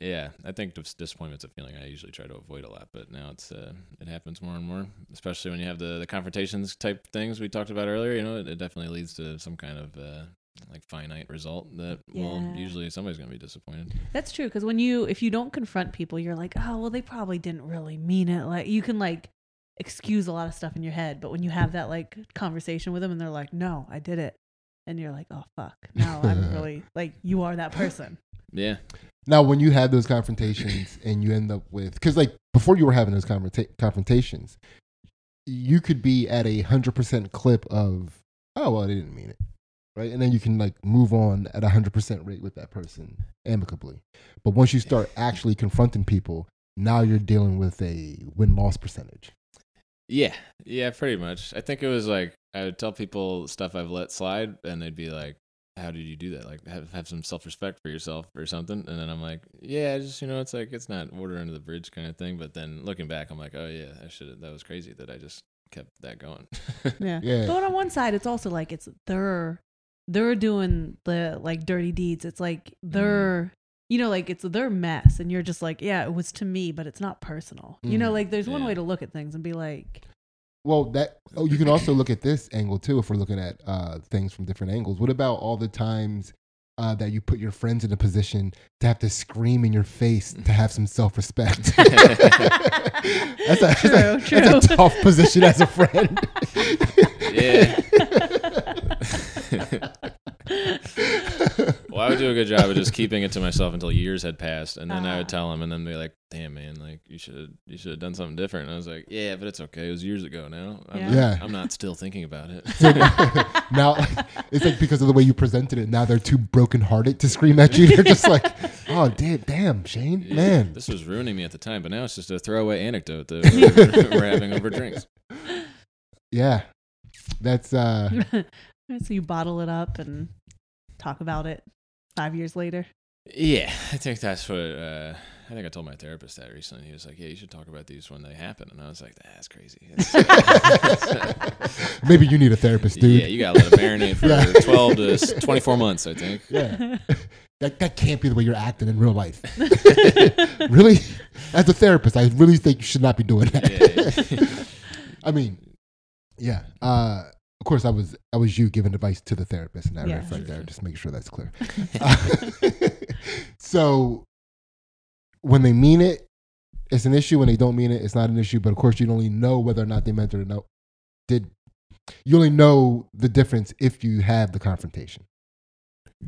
yeah, I think disappointment's a feeling I usually try to avoid a lot, but now it's uh, it happens more and more, especially when you have the the confrontations type things we talked about earlier. You know, it, it definitely leads to some kind of uh, like finite result that will Yeah. usually somebody's gonna be disappointed. That's true because when you if you don't confront people, you're like, oh well, they probably didn't really mean it. Like you can like excuse a lot of stuff in your head, but when you have that like conversation with them and they're like, no, I did it, and you're like, oh fuck, now I'm really like you are that person. Yeah, Now, when you have those confrontations and you end up with, because like before you were having those confronta- confrontations, you could be at a hundred percent clip of, oh well, they didn't mean it, right? And then you can like move on at a hundred percent rate with that person amicably. But once you start actually confronting people, now you're dealing with a win loss percentage. Yeah, yeah, pretty much. I think it was like I would tell people stuff I've let slide, and they'd be like, "How did you do that? Like, have have some self respect for yourself or something." And then I'm like, "Yeah, just you know, it's like it's not water under the bridge kind of thing." But then looking back, I'm like, "Oh yeah, I should. Have. That was crazy that I just kept that going." Yeah. Yeah. But on one side, it's also like it's they're they're doing the like dirty deeds. It's like they're you know like it's their mess, and you're just like, yeah, it was to me, but it's not personal. You know, Mm. like there's one way to look at things and be like, Well, that oh, you can also look at this angle too. If we're looking at uh, things from different angles, what about all the times uh, that you put your friends in a position to have to scream in your face to have some self respect? that's, a, True, that's, a, true. that's a tough position as a friend. Yeah. Well, I would do a good job of just keeping it to myself until years had passed, and then I Ah. would tell him, and then be like, "Damn, man, like you should you should have done something different." And I was like, "Yeah, but it's okay. It was years ago now. I'm, Yeah. not, Yeah. I'm not still thinking about it." So now it's like because of the way you presented it, now they're too brokenhearted to scream at you. They're just like, oh, damn, damn Shane, Yeah, man. this was ruining me at the time, but now it's just a throwaway anecdote that we're, we're having over drinks. Yeah, that's uh, so you bottle it up and talk about it five years later. Yeah, I think that's what. Uh, I think I told my therapist that recently. He was like, "Yeah, you should talk about these when they happen," and I was like, "That's crazy." It's- maybe you need a therapist, dude. Yeah, you gotta let it marinate for Yeah. 12 to 24 months, I think. Yeah. That, that can't be the way you're acting in real life. really? As a therapist, I really think you should not be doing that. Yeah. I mean, yeah. Uh, of course, I was I was you giving advice to the therapist and that Yeah. right there. Just make sure that's clear. Uh, so when they mean it, it's an issue. When they don't mean it, it's not an issue. But of course, you only know whether or not they meant it or not. Did you only know the difference if you have the confrontation?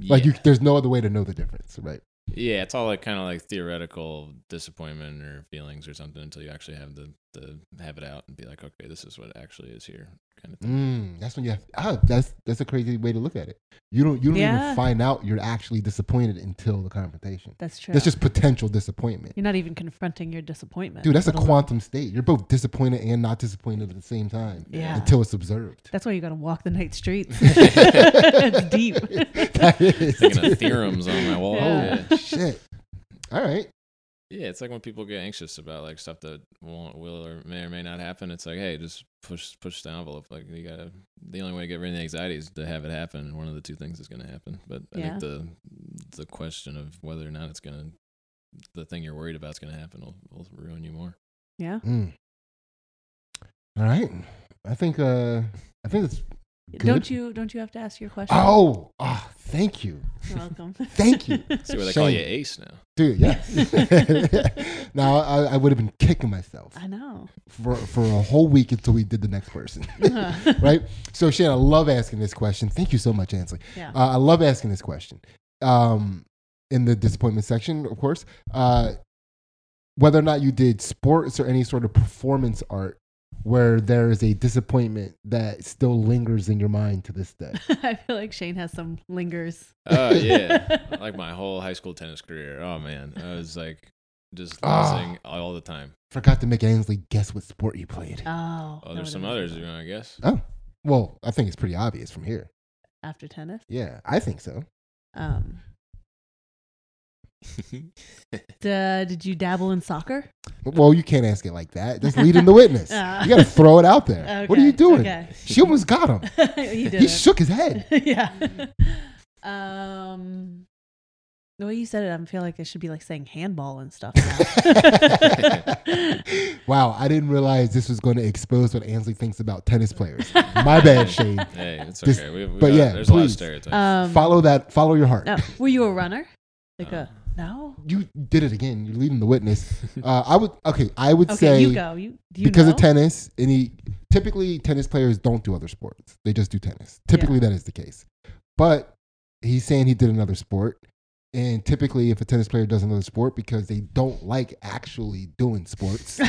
Like you, there's no other way to know the difference, right? yeah, it's all like kind of like theoretical disappointment or feelings or something until you actually have the, the have it out and be like, okay, this is what actually is here, kind of thing. Mm, that's when you have. Ah, that's that's a crazy way to look at it. You don't you don't Yeah. even find out you're actually disappointed until the confrontation. That's true. That's just potential disappointment, You're not even confronting your disappointment. dude. That's a let alone- quantum state. You're both disappointed and not disappointed at the same time Yeah. until it's observed. That's why you got to walk the night streets. it's deep. that is Thinking of theorems on my wall. Yeah. Yeah. Shit. All right. Yeah, it's like when people get anxious about like stuff that won't, will, or may or may not happen. It's like, hey, just push push the envelope. Like you gotta. The only way to get rid of the anxiety is to have it happen, and one of the two things is going to happen. But I Yeah. think the the question of whether or not it's going to, the thing you're worried about is going to happen, will, will ruin you more. Yeah. Mm. All right. I think. uh I think it's. Good. Don't you don't you have to ask your question? Oh. Oh. Thank you, You're welcome. Thank you. See why they call you Ace now. dude. Yeah. now I, I would have been kicking myself. I know. for for a whole week until we did the next person, right? So Shane, I love asking this question. Thank you so much, Ansley. Yeah. Uh, I love asking this question. Um, in the disappointment section, of course, uh, whether or not you did sports or any sort of performance art where there is a disappointment that still lingers in your mind to this day. I feel like Shane has some lingers. Oh yeah, like my whole high school tennis career. Oh man, I was like just Ah. losing all the time. Forgot to make Ansley guess what sport you played. Oh. Oh, there's some others, good. you know, I guess. Oh, well, I think it's pretty obvious from here. After tennis. Yeah, I think so. Um. D- did you dabble in soccer? Well, you can't ask it like that. That's leading the witness. Ah. You got to throw it out there. What are you doing? Okay. She almost got him. he. He shook his head. yeah. um. The way you said it, I feel like I should be like saying handball and stuff. Wow, I didn't realize this was going to expose what Ansley thinks about tennis players. My bad, Shane. Hey, it's This- okay. We, we but got- yeah, there's a lot of please. stereotypes. um, Follow that. Follow your heart. no. Were you a runner? Like No. a no? You did it again. You're leading the witness. Uh, I would. Okay, I would Okay, say you go. You do you because know? of tennis. Any typically tennis players don't do other sports. They just do tennis. Typically, that is the case. But he's saying he did another sport. And typically, if a tennis player does another sport because they don't like actually doing sports,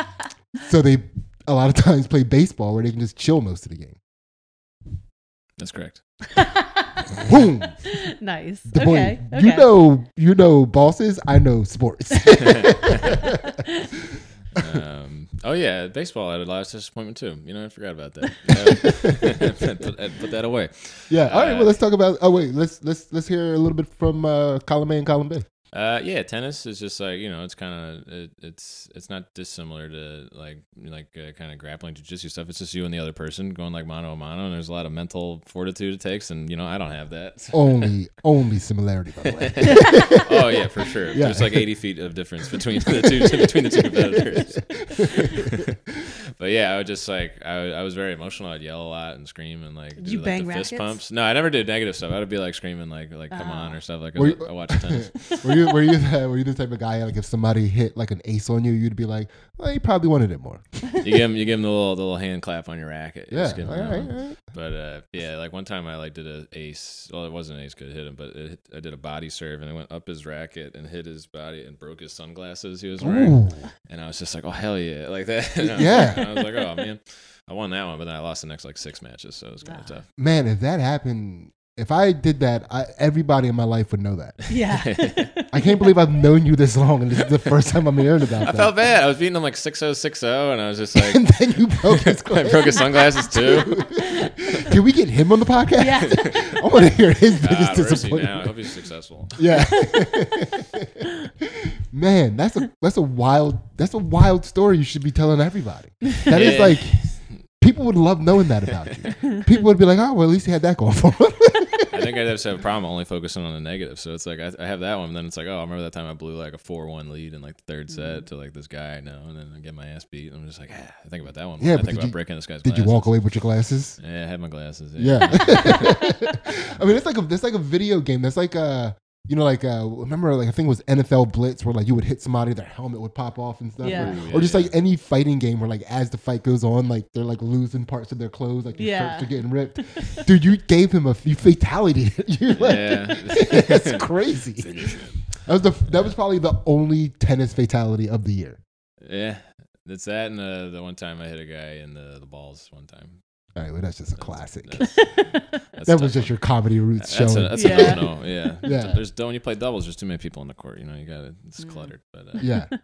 so they a lot of times play baseball where they can just chill most of the game. That's correct. Boom. nice. The okay. okay. You know, you know bosses. I know sports. um, oh yeah, baseball I had a last disappointment too. You know, I forgot about that. Yeah. put, that- put that away. yeah. All right. Uh, Well, let's talk about. Oh wait. Let's let's let's hear a little bit from uh, column A and column B. Uh, yeah, tennis is just like you know, it's kind of it, it's it's not dissimilar to like like uh, kind of grappling jujitsu stuff. It's just you and the other person going like mano a mano, and there's a lot of mental fortitude it takes, and you know, I don't have that. so- Only only similarity, by the way. oh yeah, for sure. Yeah. There's like 80 feet of difference between the two between the two competitors. But yeah, I would just like I, I was very emotional. I'd yell a lot and scream and like do you like bang the fist pumps. No, I never did negative stuff. I would be like screaming like like come on Oh. or stuff like Were I, you- I watch tennis. were you were you the, were you the type of guy like if somebody hit like an ace on you, you'd be like, well, he probably wanted it more. You give him you give him the little the little hand clap on your racket. You Yeah. just give All him that right, one. all right. But uh, yeah, like one time I like did a ace. Well, it wasn't an ace, could hit him, but it hit, I did a body serve and it went up his racket and hit his body and broke his sunglasses he was wearing. Ooh. And I was just like, oh hell yeah, like that. And I Yeah. Like- I was like, oh man, I won that one, but then I lost the next like six matches, so it was kind of tough. Man, if that happened, if I did that, I, everybody in my life would know that. Yeah. I can't believe I've known you this long, and this is the first time I'm hearing about I that. felt bad. I was beating him like 6 0, 6 0, and I was just like, and then you broke his I broke his sunglasses too. Can we get him on the podcast? Yeah. I want to hear his biggest Ah, where is he now? I disappointment. hope he's successful. Yeah. Man, that's a that's a wild that's a wild story you should be telling everybody. That is Yeah. like people would love knowing that about you. People would be like, "Oh, well, at least he had that going for him." I think I just have a problem only focusing on the negative. So it's like I, I have that one, and then it's like, oh, I remember that time I blew like a four-one lead in like the third Mm. set to like this guy I know, and then I get my ass beat. And I'm just like, ah, I think about that one. Yeah, I but think did about you- breaking this guy's. Did you walk away with your glasses? Yeah, I had my glasses. Yeah. I mean, it's like a it's like a video game. That's like a you know, like uh, remember, like I think it was NFL Blitz, where like you would hit somebody, their helmet would pop off and stuff, Yeah. or, Ooh, or just yeah, like any fighting game where like as the fight goes on, like they're like losing parts of their clothes, like their Yeah. shirts are getting ripped. Dude, you gave him a you fatality. you like, Yeah. that's crazy. That was the that was probably the only tennis fatality of the year. Yeah, that's that, and uh, the one time I hit a guy in the the balls one time. All right, well, that's just a classic. That's, that's that was tough just your comedy roots That's showing. a, that's Yeah. a no, no. Yeah. Yeah. There's when you play doubles, there's too many people in the court. You know, you got to it's Mm. cluttered. But uh, yeah. All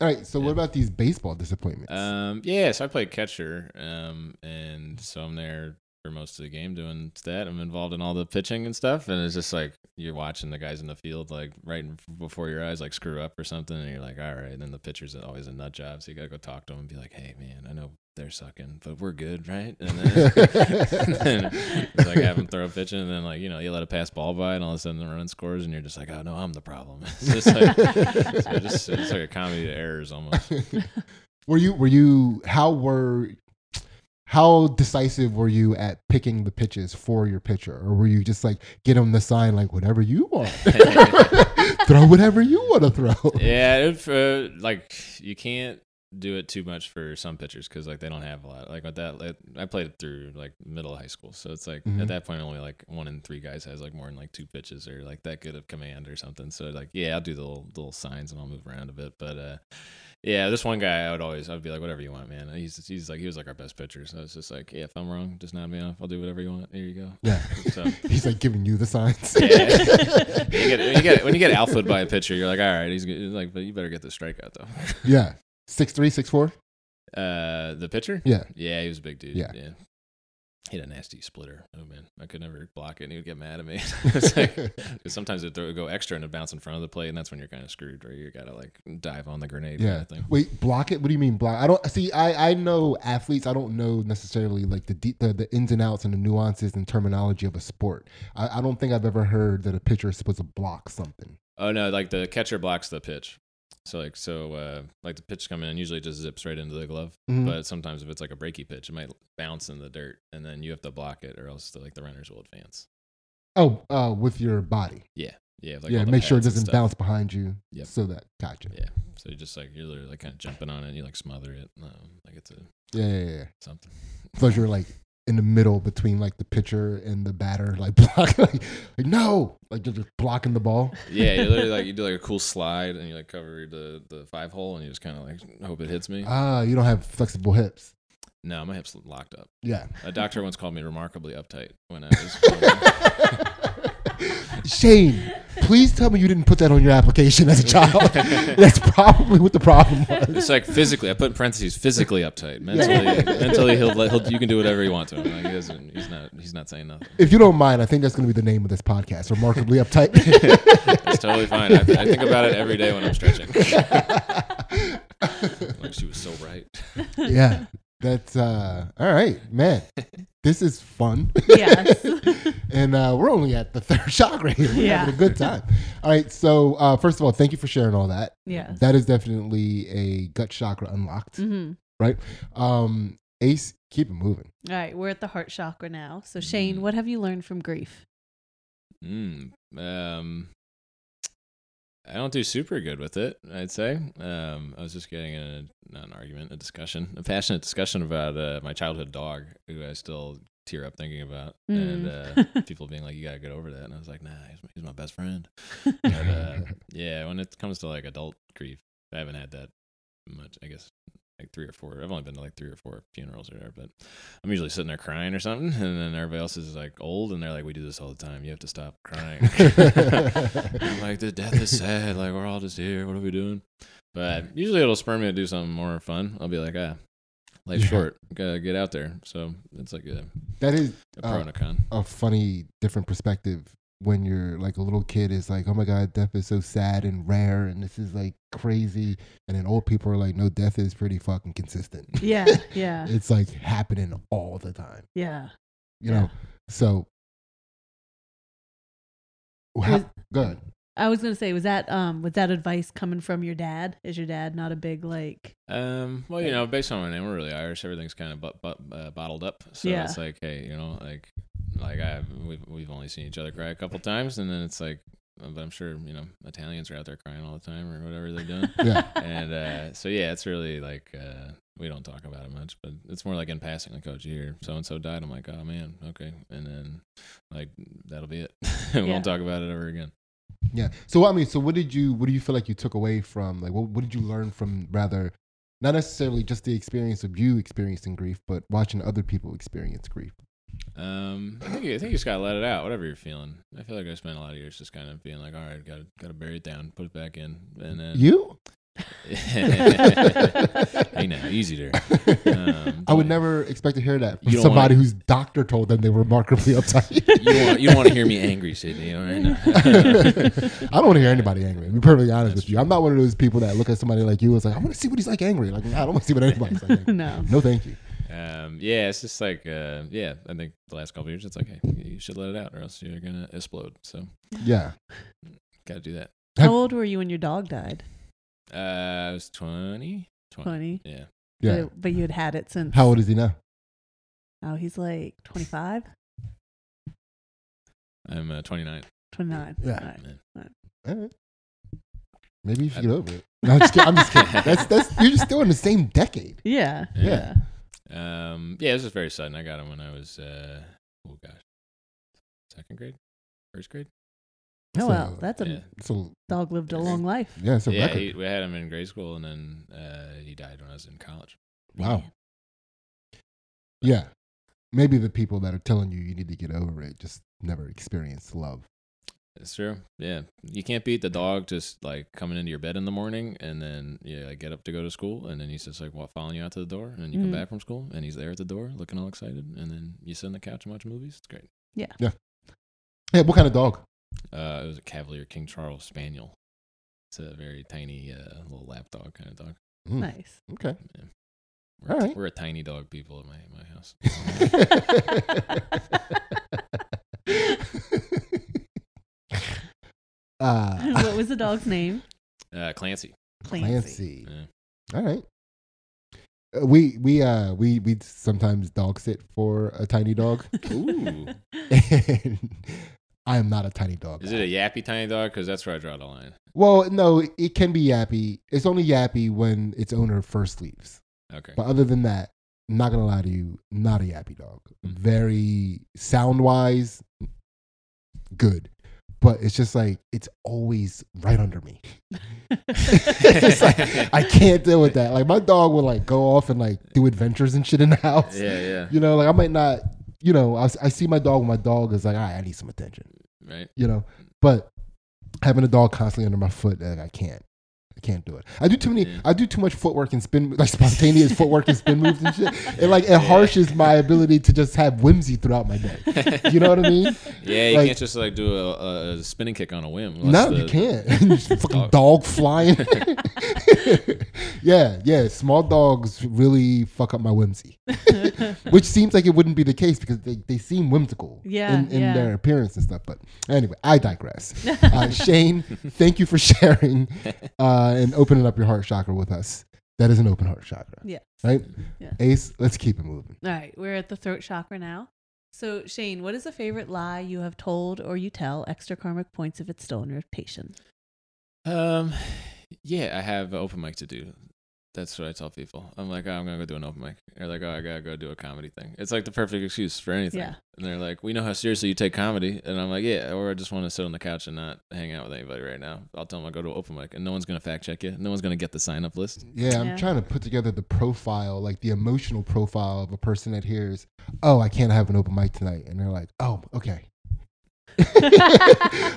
right. So Yeah. what about these baseball disappointments? Um, yeah, so I played catcher, um, and so I'm there for most of the game doing that. I'm involved in all the pitching and stuff, and it's just like you're watching the guys in the field, like right before your eyes, like screw up or something, and you're like, all right. And then the pitcher's always a nut job, so you gotta go talk to him and be like, hey man, I know they're sucking, but we're good, right? And then, and then it's like have them throw a pitch, in, and then like you know you let a pass ball by, and all of a sudden the run scores, and you're just like, oh no, I'm the problem. It's just like so just it's like a comedy of errors almost. were you were you how were how decisive were you at picking the pitches for your pitcher or were you just like get him the sign like whatever you want throw whatever you want to throw yeah, it, uh, like you can't do it too much for some pitchers because like they don't have a lot. Like with that, like, I played through like middle high school, so it's like Mhm. at that point only like one in three guys has like more than like two pitches or like that good of command or something. So like yeah, I'll do the little, the little signs and I'll move around a bit, but uh. Yeah, this one guy, I would always, I'd be like, whatever you want, man. He's, he's like, he was like our best pitcher. So it's just like, yeah, if I'm wrong, just nod me off. I'll do whatever you want. Here you go. yeah So he's like giving you the signs yeah. you get, when you get when you get by a pitcher, you're like, all right, he's good. like, but you better get the strikeout though. yeah six three six four Uh, the pitcher? yeah Yeah, he was a big dude. Yeah. Yeah. He had a nasty splitter. Oh man, I could never block it, and he would get mad at me. like, sometimes it would go extra and it bounce in front of the plate, and that's when you're kind of screwed, where you gotta like dive on the grenade. yeah Kind of thing. wait block it what do you mean block i don't see i i know athletes i don't know necessarily like the de- the, the ins and outs and the nuances and terminology of a sport I, I don't think i've ever heard that a pitcher is supposed to block something Oh no, like the catcher blocks the pitch. So like so uh like the pitch coming in usually just zips right into the glove. Mhm. But sometimes if it's like a breaky pitch, it might bounce in the dirt, and then you have to block it, or else the, like the runners will advance. oh uh with your body Yeah, yeah, like yeah make sure it doesn't bounce behind you Yep. so that gotcha Yeah, so you just like you're literally like kind of jumping on it, and you like smother it, um, like it's a yeah yeah yeah, yeah. something. so you're like in the middle between like the pitcher and the batter like block like, like no like you're just blocking the ball Yeah, you literally like you do like a cool slide, and you like cover the the five hole, and you just kind of like hope it hits me. ah you don't have flexible hips no, my hips locked up. yeah A doctor once called me remarkably uptight when I was. Shane, please tell me you didn't put that on your application as a child. That's probably what the problem was. It's like physically. I put in parentheses physically uptight. Mentally, mentally he'll, let, he'll you can do whatever you want to him. Like he doesn't. He's not. He's not saying nothing. If you don't mind, I think that's going to be the name of this podcast. Remarkably uptight. It's totally fine. I, I think about it every day when I'm stretching. like she was so right. yeah, that's uh, all right, man. This is fun. Yes. And uh, we're only at the third chakra here. We're Yeah. having a good time. All right. So uh, first of all, thank you for sharing all that. Yeah. That is definitely a gut chakra unlocked. hmm right? Um, Ace, keep it moving. All right, we're at the heart chakra now. So Shane, what have you learned from grief? Mm, um, I don't do super good with it. I'd say. Um, I was just getting in a not an argument, a discussion, a passionate discussion about uh, my childhood dog, who I still tear up thinking about, and Mm. uh, people being like, "You gotta get over that," and I was like, "Nah, he's my, he's my best friend." But, uh, yeah, when it comes to like adult grief, I haven't had that much. I guess like three or four. I've only been to like three or four funerals or there, but I'm usually sitting there crying or something, and then everybody else is like old, and they're like, "We do this all the time. You have to stop crying." I'm like, "The death is sad. Like we're all just here. What are we doing?" But usually it'll spur me to do something more fun. I'll be like, "Ah, life's Yeah. short. Gotta get out there." So it's like a, That is a pro Uh, and a con. a funny, different perspective when you're like a little kid is like, oh my God, death is so sad and rare and this is like crazy. And then old people are like, no, death is pretty fucking consistent. Yeah, yeah, it's like happening all the time, yeah. you Yeah. know? So, how, Was- go ahead. I was gonna say, was that um was that advice coming from your dad? Is your dad not a big like? Um, well, you know, based on my name, we're really Irish. Everything's kind of but, but, uh, bottled up. So Yeah. it's like, hey, you know, like, like I we've we've only seen each other cry a couple times, and then it's like, uh, but I'm sure you know Italians are out there crying all the time or whatever they're doing. Yeah. and uh, so yeah, it's really like uh, we don't talk about it much, but it's more like in passing, like, oh, did you hear so and so died? I'm like, oh man, okay, and then like that'll be it. we Yeah. won't talk about it ever again. Yeah. So I mean, so what did you what do you feel like you took away from like what what did you learn from rather not necessarily just the experience of you experiencing grief, but watching other people experience grief? Um, I think you, I think you just gotta let it out, whatever you're feeling. I feel like I spent a lot of years just kind of being like, all right, gotta gotta bury it down, put it back in, and then You? Hey now, easy there. Um, I would never expect to hear that from You somebody wanna- whose doctor told them they were remarkably uptight. You don't want you don't want to hear me angry, Sydney. All right. I don't want to hear anybody angry. To be perfectly honest with you, I'm not one of those people that look at somebody like you and say, "I want to see what he's like angry." Like, nah, I don't want to see what anybody's like. Angry. no. No, thank you. Um, yeah, it's just like, uh, yeah, I think the last couple of years, it's like, hey, you should let it out, or else you're gonna explode. So, Yeah. gotta do that. How old were you when your dog died? Uh, I was 20. 20. Twenty. Yeah. Yeah. But, but you had had it since. How old is he now? Oh, he's like 25, I'm uh, 29. 29. Yeah. All right. All right. Maybe you should get over it. No, I'm just kidding. I'm just kidding. That's that's you're just still in the same decade. Yeah. Yeah. Um, yeah, it was just very sudden. I got him when I was, uh, oh gosh, second grade, first grade. Oh, So, well, that's a yeah. So dog lived a long life. yeah, it's a yeah, record. he, we had him in grade school, and then uh, he died when I was in college. Wow. Yeah. Maybe the people that are telling you you need to get over it just never experienced love. It's true. Yeah, you can't beat the dog just like coming into your bed in the morning, and then yeah, like, get up to go to school, and then he's just like what, following you out to the door, and then you Mhm. come back from school, and he's there at the door, looking all excited, and then you sit on the couch and watch movies. It's great. Yeah. Yeah. Hey, what kind of dog? Uh, it was a Cavalier King Charles Spaniel. It's a very tiny uh, little lap dog kind of dog. Mm, Nice. Okay. We're, All a- we're a tiny dog people at my my house. uh, what was the dog's name? Uh, Clancy. Clancy. Yeah. All right. Uh, we we uh we we sometimes dog sit for a tiny dog, Ooh. and I am not a tiny dog. Is guy. it a yappy tiny dog? Because that's where I draw the line. Well, no, it can be yappy. It's only yappy when its owner first leaves. Okay. But other than that, I'm not gonna lie to you, not a yappy dog. Mm. Very sound wise, good. But it's just like it's always right under me. it's like I can't deal with that. Like my dog will like go off and like do adventures and shit in the house. Yeah, yeah. You know, like I might not. You know, I, I see my dog. when My dog is like, all right, I need some attention. Right. You know, But having a dog constantly under my foot, like, I can't. I can't do it. I do too many. Yeah. I do too much footwork and spin, like spontaneous footwork and spin moves and shit. It like it harshes my ability to just have whimsy throughout my day. You know what I mean? Yeah, you Like- can't just like do a, a spinning kick on a whim. No, unless you can't. Just fucking Dog. dog flying. yeah, yeah. Small dogs really fuck up my whimsy, which seems like it wouldn't be the case because they, they seem whimsical Yeah, in, in yeah. their appearance and stuff. But anyway, I digress. Uh, Shane, thank you for sharing uh, and opening up your heart chakra with us. That is an open heart chakra. Yeah. Right? Yeah. Ace, let's keep it moving. All right, we're at the throat chakra now. So, Shane, what is a favorite lie you have told or you tell? Extra karmic points if it's still in rotation. Um, yeah, I have open mic to do. That's what I tell people. I'm like, oh, I'm gonna go do an open mic. They're like, oh, I gotta go do a comedy thing. It's like the perfect excuse for anything. Yeah. And they're like, we know how seriously you take comedy, and I'm like, yeah, or I just want to sit on the couch and not hang out with anybody right now. I'll tell them I go to open mic, and no one's gonna fact check you. No one's gonna get the sign up list. Yeah, I'm Yeah. trying to put together the profile, like the emotional profile of a person that hears, "Oh, I can't have an open mic tonight," and they're like, "Oh, okay."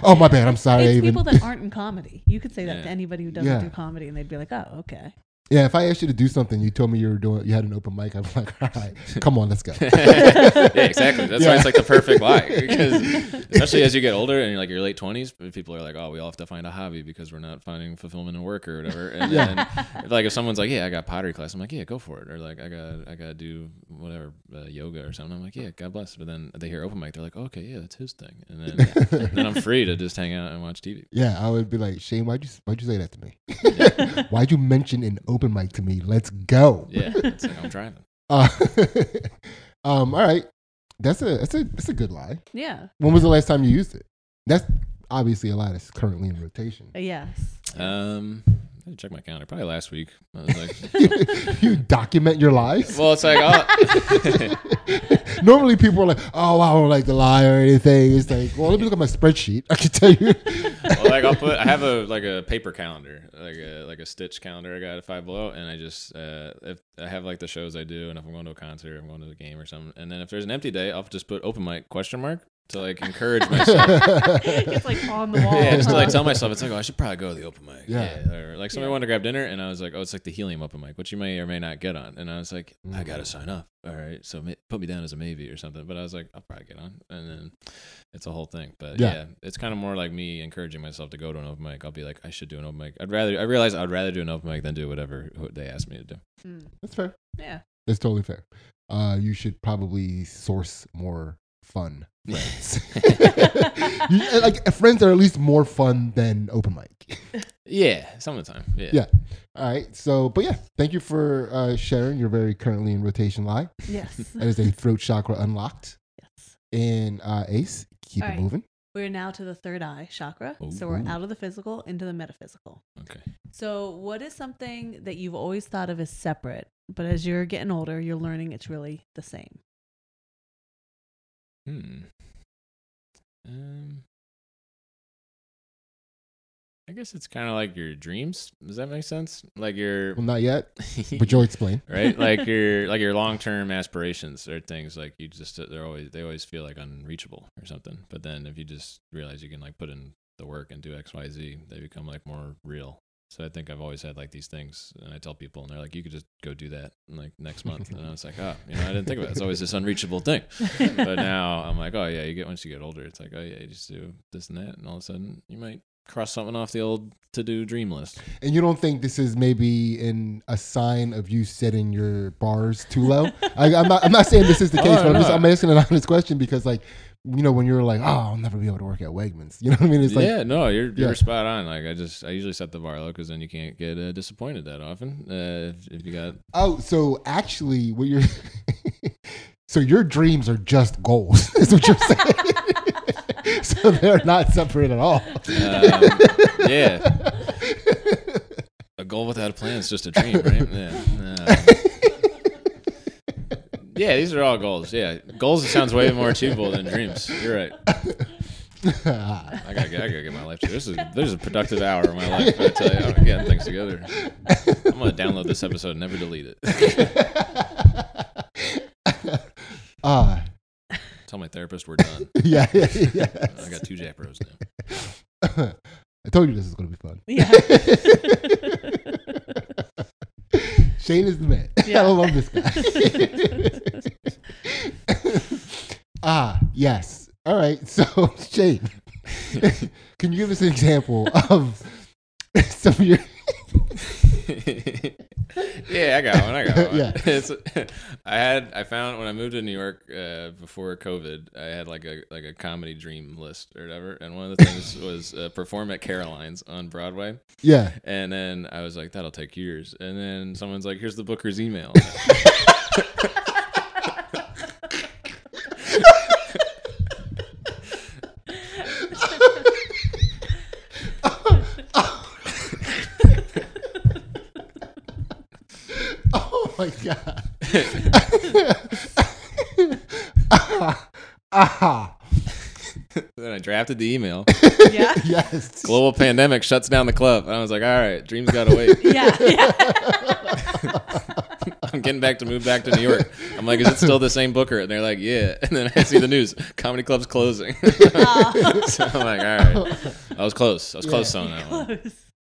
oh, my bad. I'm sorry. It's even- people that aren't in comedy. You could say that Yeah. to anybody who doesn't Yeah. do comedy, and they'd be like, "Oh, okay." Yeah, if I asked you to do something, you told me you were doing, you had an open mic. I'm like, all right, come on, let's go. yeah, exactly. That's why it's like the perfect lie. Because especially as you get older and you're like your late twenties, people are like, "Oh, we all have to find a hobby because we're not finding fulfillment in work or whatever." And Yeah. then, if, like, if someone's like, "Yeah, I got pottery class," I'm like, "Yeah, go for it." Or like, "I got, I got to do whatever uh, yoga or something." I'm like, "Yeah, God bless." But then they hear open mic, they're like, "Okay, yeah, that's his thing," and then then I'm free to just hang out and watch TV. Yeah, I would be like, Shane, why'd you why'd you say that to me? why'd you mention an open mic to me? Let's go. Yeah, it's like I'm driving. Uh, um, all right, that's a that's a that's a good lie. Yeah. When was the last time you used it? That's obviously a lie that's currently in rotation. Uh, Yes. Um, I had to check my calendar. Probably last week. I was like, you document your lies. well, it's like, oh. Normally, people are like, "Oh, I don't like to lie or anything." It's like, well, let me look at my spreadsheet. I can tell you. well, like I'll put I have a like a paper calendar, like a like a stitch calendar I got at Five Below, and I just uh if I have like the shows I do, and if I'm going to a concert, I'm going to a game or something, and then if there's an empty day, I'll just put open mic question mark to like encourage myself. it's like on the wall. Yeah, just to like tell myself, it's like, oh, I should probably go to the open mic. Yeah. Or like somebody Yeah. wanted to grab dinner, and I was like, oh, it's like the helium open mic, which you may or may not get on. And I was like, I Mm. gotta sign up. All right, so put me down as a maybe or something. But I was like, I'll probably get on, and then it's a whole thing. But Yeah. yeah, it's kind of more like me encouraging myself to go to an open mic. I'll be like, I should do an open mic. I'd rather. I realize I'd rather do an open mic than do whatever who they ask me to do. Mm, That's fair. yeah. That's totally fair. Uh, you should probably source more fun friends. You- like friends that are at least more fun than open mic. yeah, some of the time. Yeah. Yeah. All right. So, but yeah, thank you for uh, sharing your very currently in rotation lie. Yes. That is a throat chakra unlocked. yes. And uh, Ace, keep All it right. moving. We're now to the third eye chakra. So we're out of the physical into the metaphysical. Okay. So, what is something that you've always thought of as separate, but as you're getting older, you're learning it's really the same? Hmm. Um. I guess it's kind of like your dreams. Does that make sense? Like your Well, not yet, but you'll explain. right like your like your long-term aspirations are things like you just they're always they always feel like unreachable or something but then if you just realize you can like put in the work and do xyz they become like more real so i think i've always had like these things and i tell people and they're like you could just go do that like next month and i was like oh you know i didn't think about it it's always this unreachable thing but now i'm like oh yeah you get once you get older it's like oh yeah you just do this and that and all of a sudden you might cross something off the old to-do dream list And you don't think this is maybe in a sign of you setting your bars too low? I, I'm not. I'm not saying this is the Oh, case, but I'm just. I'm asking an honest question because, like, you know, when you're like, oh, I'll never be able to work at Wegmans. You know what I mean? It's like, yeah, no, you're you're Yeah. spot on. Like I just I usually set the bar low because then you can't get uh, disappointed that often. Uh, if, if you got oh, so actually, what you're. so your dreams are just goals. Is what you're saying. so they're not separate at all. um, yeah, a goal without a plan is just a dream, right? Yeah. Uh, yeah, these are all goals. Yeah, goals sounds way more achievable than dreams. You're right. I gotta, get, I gotta get my life together. This is this is a productive hour of my life. I tell you, I'm getting things together. I'm gonna download this episode and never delete it. Ah, Tell my therapist we're done. yeah, yeah, yeah. I got two Jack Bros now. I told you this is going to be fun. Yeah. Shane is the man. Yeah. I love this guy. ah, yes. All right. So, Shane, can you give us an example of some of your. yeah, I got one. I got one. Yeah. I had I found when I moved to New York uh, before COVID, I had like a like a comedy dream list or whatever, and one of the things was uh, perform at Caroline's on Broadway. Yeah. And then I was like, that'll take years. And then someone's like, here's the Booker's email. Oh my god. ah, ah, then I drafted the email. yeah. yes. Global pandemic shuts down the club. And I was like, all right, dreams gotta wait. Yeah. Yeah. I'm getting back to move back to New York. I'm like, is it still the same Booker? And they're like, yeah. And then I see the news, comedy club's closing. so I'm like, all right. I was close. I was close on that one.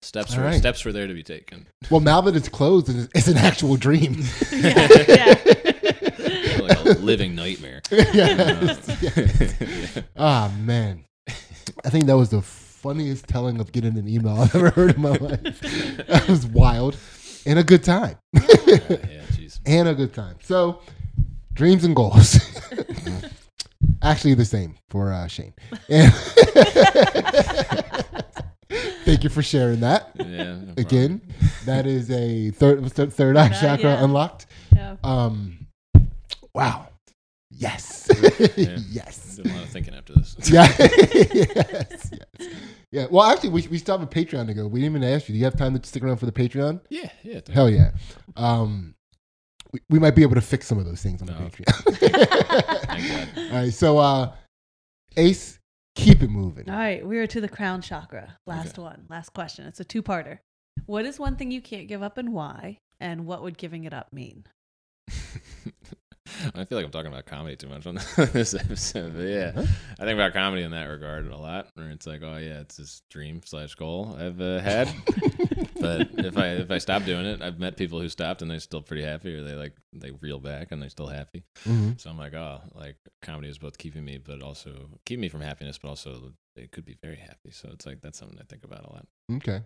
Close. Steps were right. steps were there to be taken. Well, now that it's closed, it's, it's an actual dream. Yeah. Yeah. like a living nightmare. yes. yes. Yeah. Ah, man. I think that was the funniest telling of getting an email I've ever heard in my life. That was wild and a good time. yeah, jeez. and a good time. So, dreams and goals. Actually, the same for uh, Shane. And Thank you for sharing that. Yeah. no. Again, that is a third third eye Third eye, chakra yeah. unlocked. Yeah. Um, wow. Yes. Yeah. yes. Did a lot of thinking after this. Yeah. yes. Yes. Yeah. Well, actually, we, we still have a Patreon to go. We didn't even ask you. Do you have time to stick around for the Patreon? Yeah, yeah. Hell yeah. Um, we, we might be able to fix some of those things on the Patreon. Thank God. All right. So, uh, Ace, keep it moving. All right, we are to the crown chakra. Last Okay. one, last question. It's a two-parter. What is one thing you can't give up and why? And what would giving it up mean? I feel like I'm talking about comedy too much on this episode, but yeah, I think about comedy in that regard a lot. Where it's like, oh yeah, it's this dream slash goal I've uh, had, but if I if I stop doing it, I've met people who stopped and they're still pretty happy, or they like they reel back and they're still happy. Mhm. So I'm like, oh, like comedy is both keeping me, but also keeping me from happiness, but also it could be very happy. So it's like that's something I think about a lot. Okay.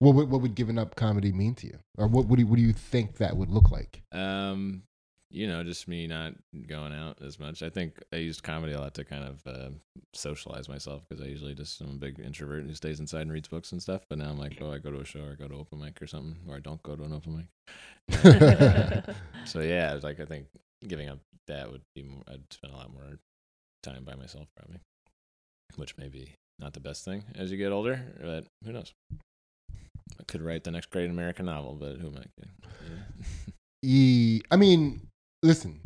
What would, what would giving up comedy mean to you? Or what, what, do you, what do you think that would look like? Um, you know, just me not going out as much. I think I used comedy a lot to kind of uh, socialize myself because I usually just am a big introvert who stays inside and reads books and stuff. But now I'm like, oh, I go to a show or I go to open mic or something, or I don't go to an open mic. Uh, so yeah, it's like I think giving up that would be more. I'd spend a lot more time by myself probably, which may be not the best thing as you get older, but who knows. I could write the next great American novel, but who am I kidding? Yeah. E, I mean, listen,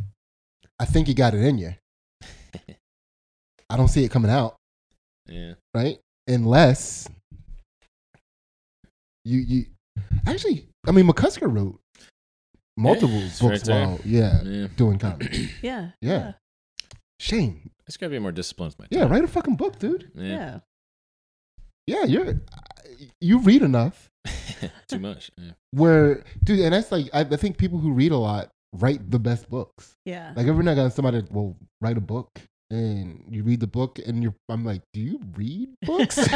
I think you got it in you. I don't see it coming out, yeah. right? Unless you you actually, I mean, McCusker wrote multiple it's books right while yeah Yeah. doing comedy. Yeah. Yeah. Shame. It's gotta be more disciplined with my yeah, write a fucking book, dude. Yeah. Yeah. Yeah, you're you read enough Too much. Yeah. where, dude, and that's like I, I think people who read a lot write the best books. Yeah. Like every now and again, somebody will write a book and you read the book and you're I'm like, do you read books?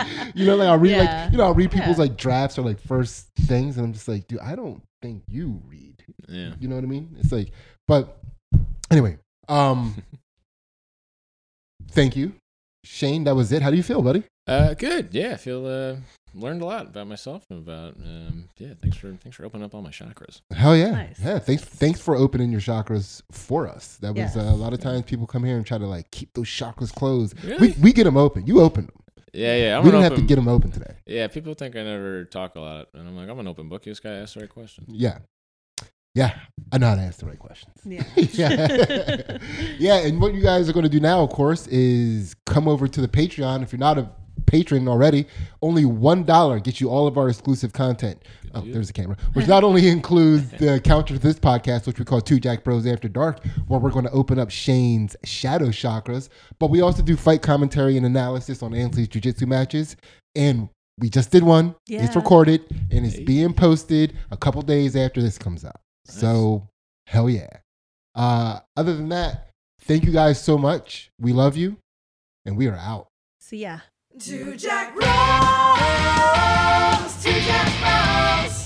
you know, like I'll read Yeah. like you know, I'll read people's Yeah. like drafts or like first things and I'm just like, dude, I don't think you read. Yeah. You know what I mean? It's like but anyway, um thank you. Shane, that was it. How do you feel, buddy? Uh, good. Yeah, I feel uh learned a lot about myself and about um yeah. Thanks for thanks for opening up all my chakras. Hell yeah. Nice. Yeah. Thanks thanks for opening your chakras for us. That was Yes. uh, a lot of times people come here and try to like keep those chakras closed. Really? We we get them open. You open them. Yeah, yeah. I'm we an didn't have to get them open today. Yeah, people think I never talk a lot, and I'm like, I'm an open book. You just gotta ask the right questions. Yeah. Yeah. I know how to ask the right questions. Yeah. yeah. yeah. And what you guys are going to do now, of course, is come over to the Patreon. If you're not a patron already, only one dollar gets you all of our exclusive content. Oh, there's a camera, which not only includes the counter to this podcast, which we call Two Jack Bros After Dark, where we're going to open up Shane's shadow chakras, but we also do fight commentary and analysis on Ansley's jiu-jitsu matches, and we just did one. It's recorded and it's being posted a couple days after this comes out. Nice. So hell yeah. Uh, other than that, thank you guys so much. We love you, and we are out. See yeah. Two Jack Bros. Two Jack Bros.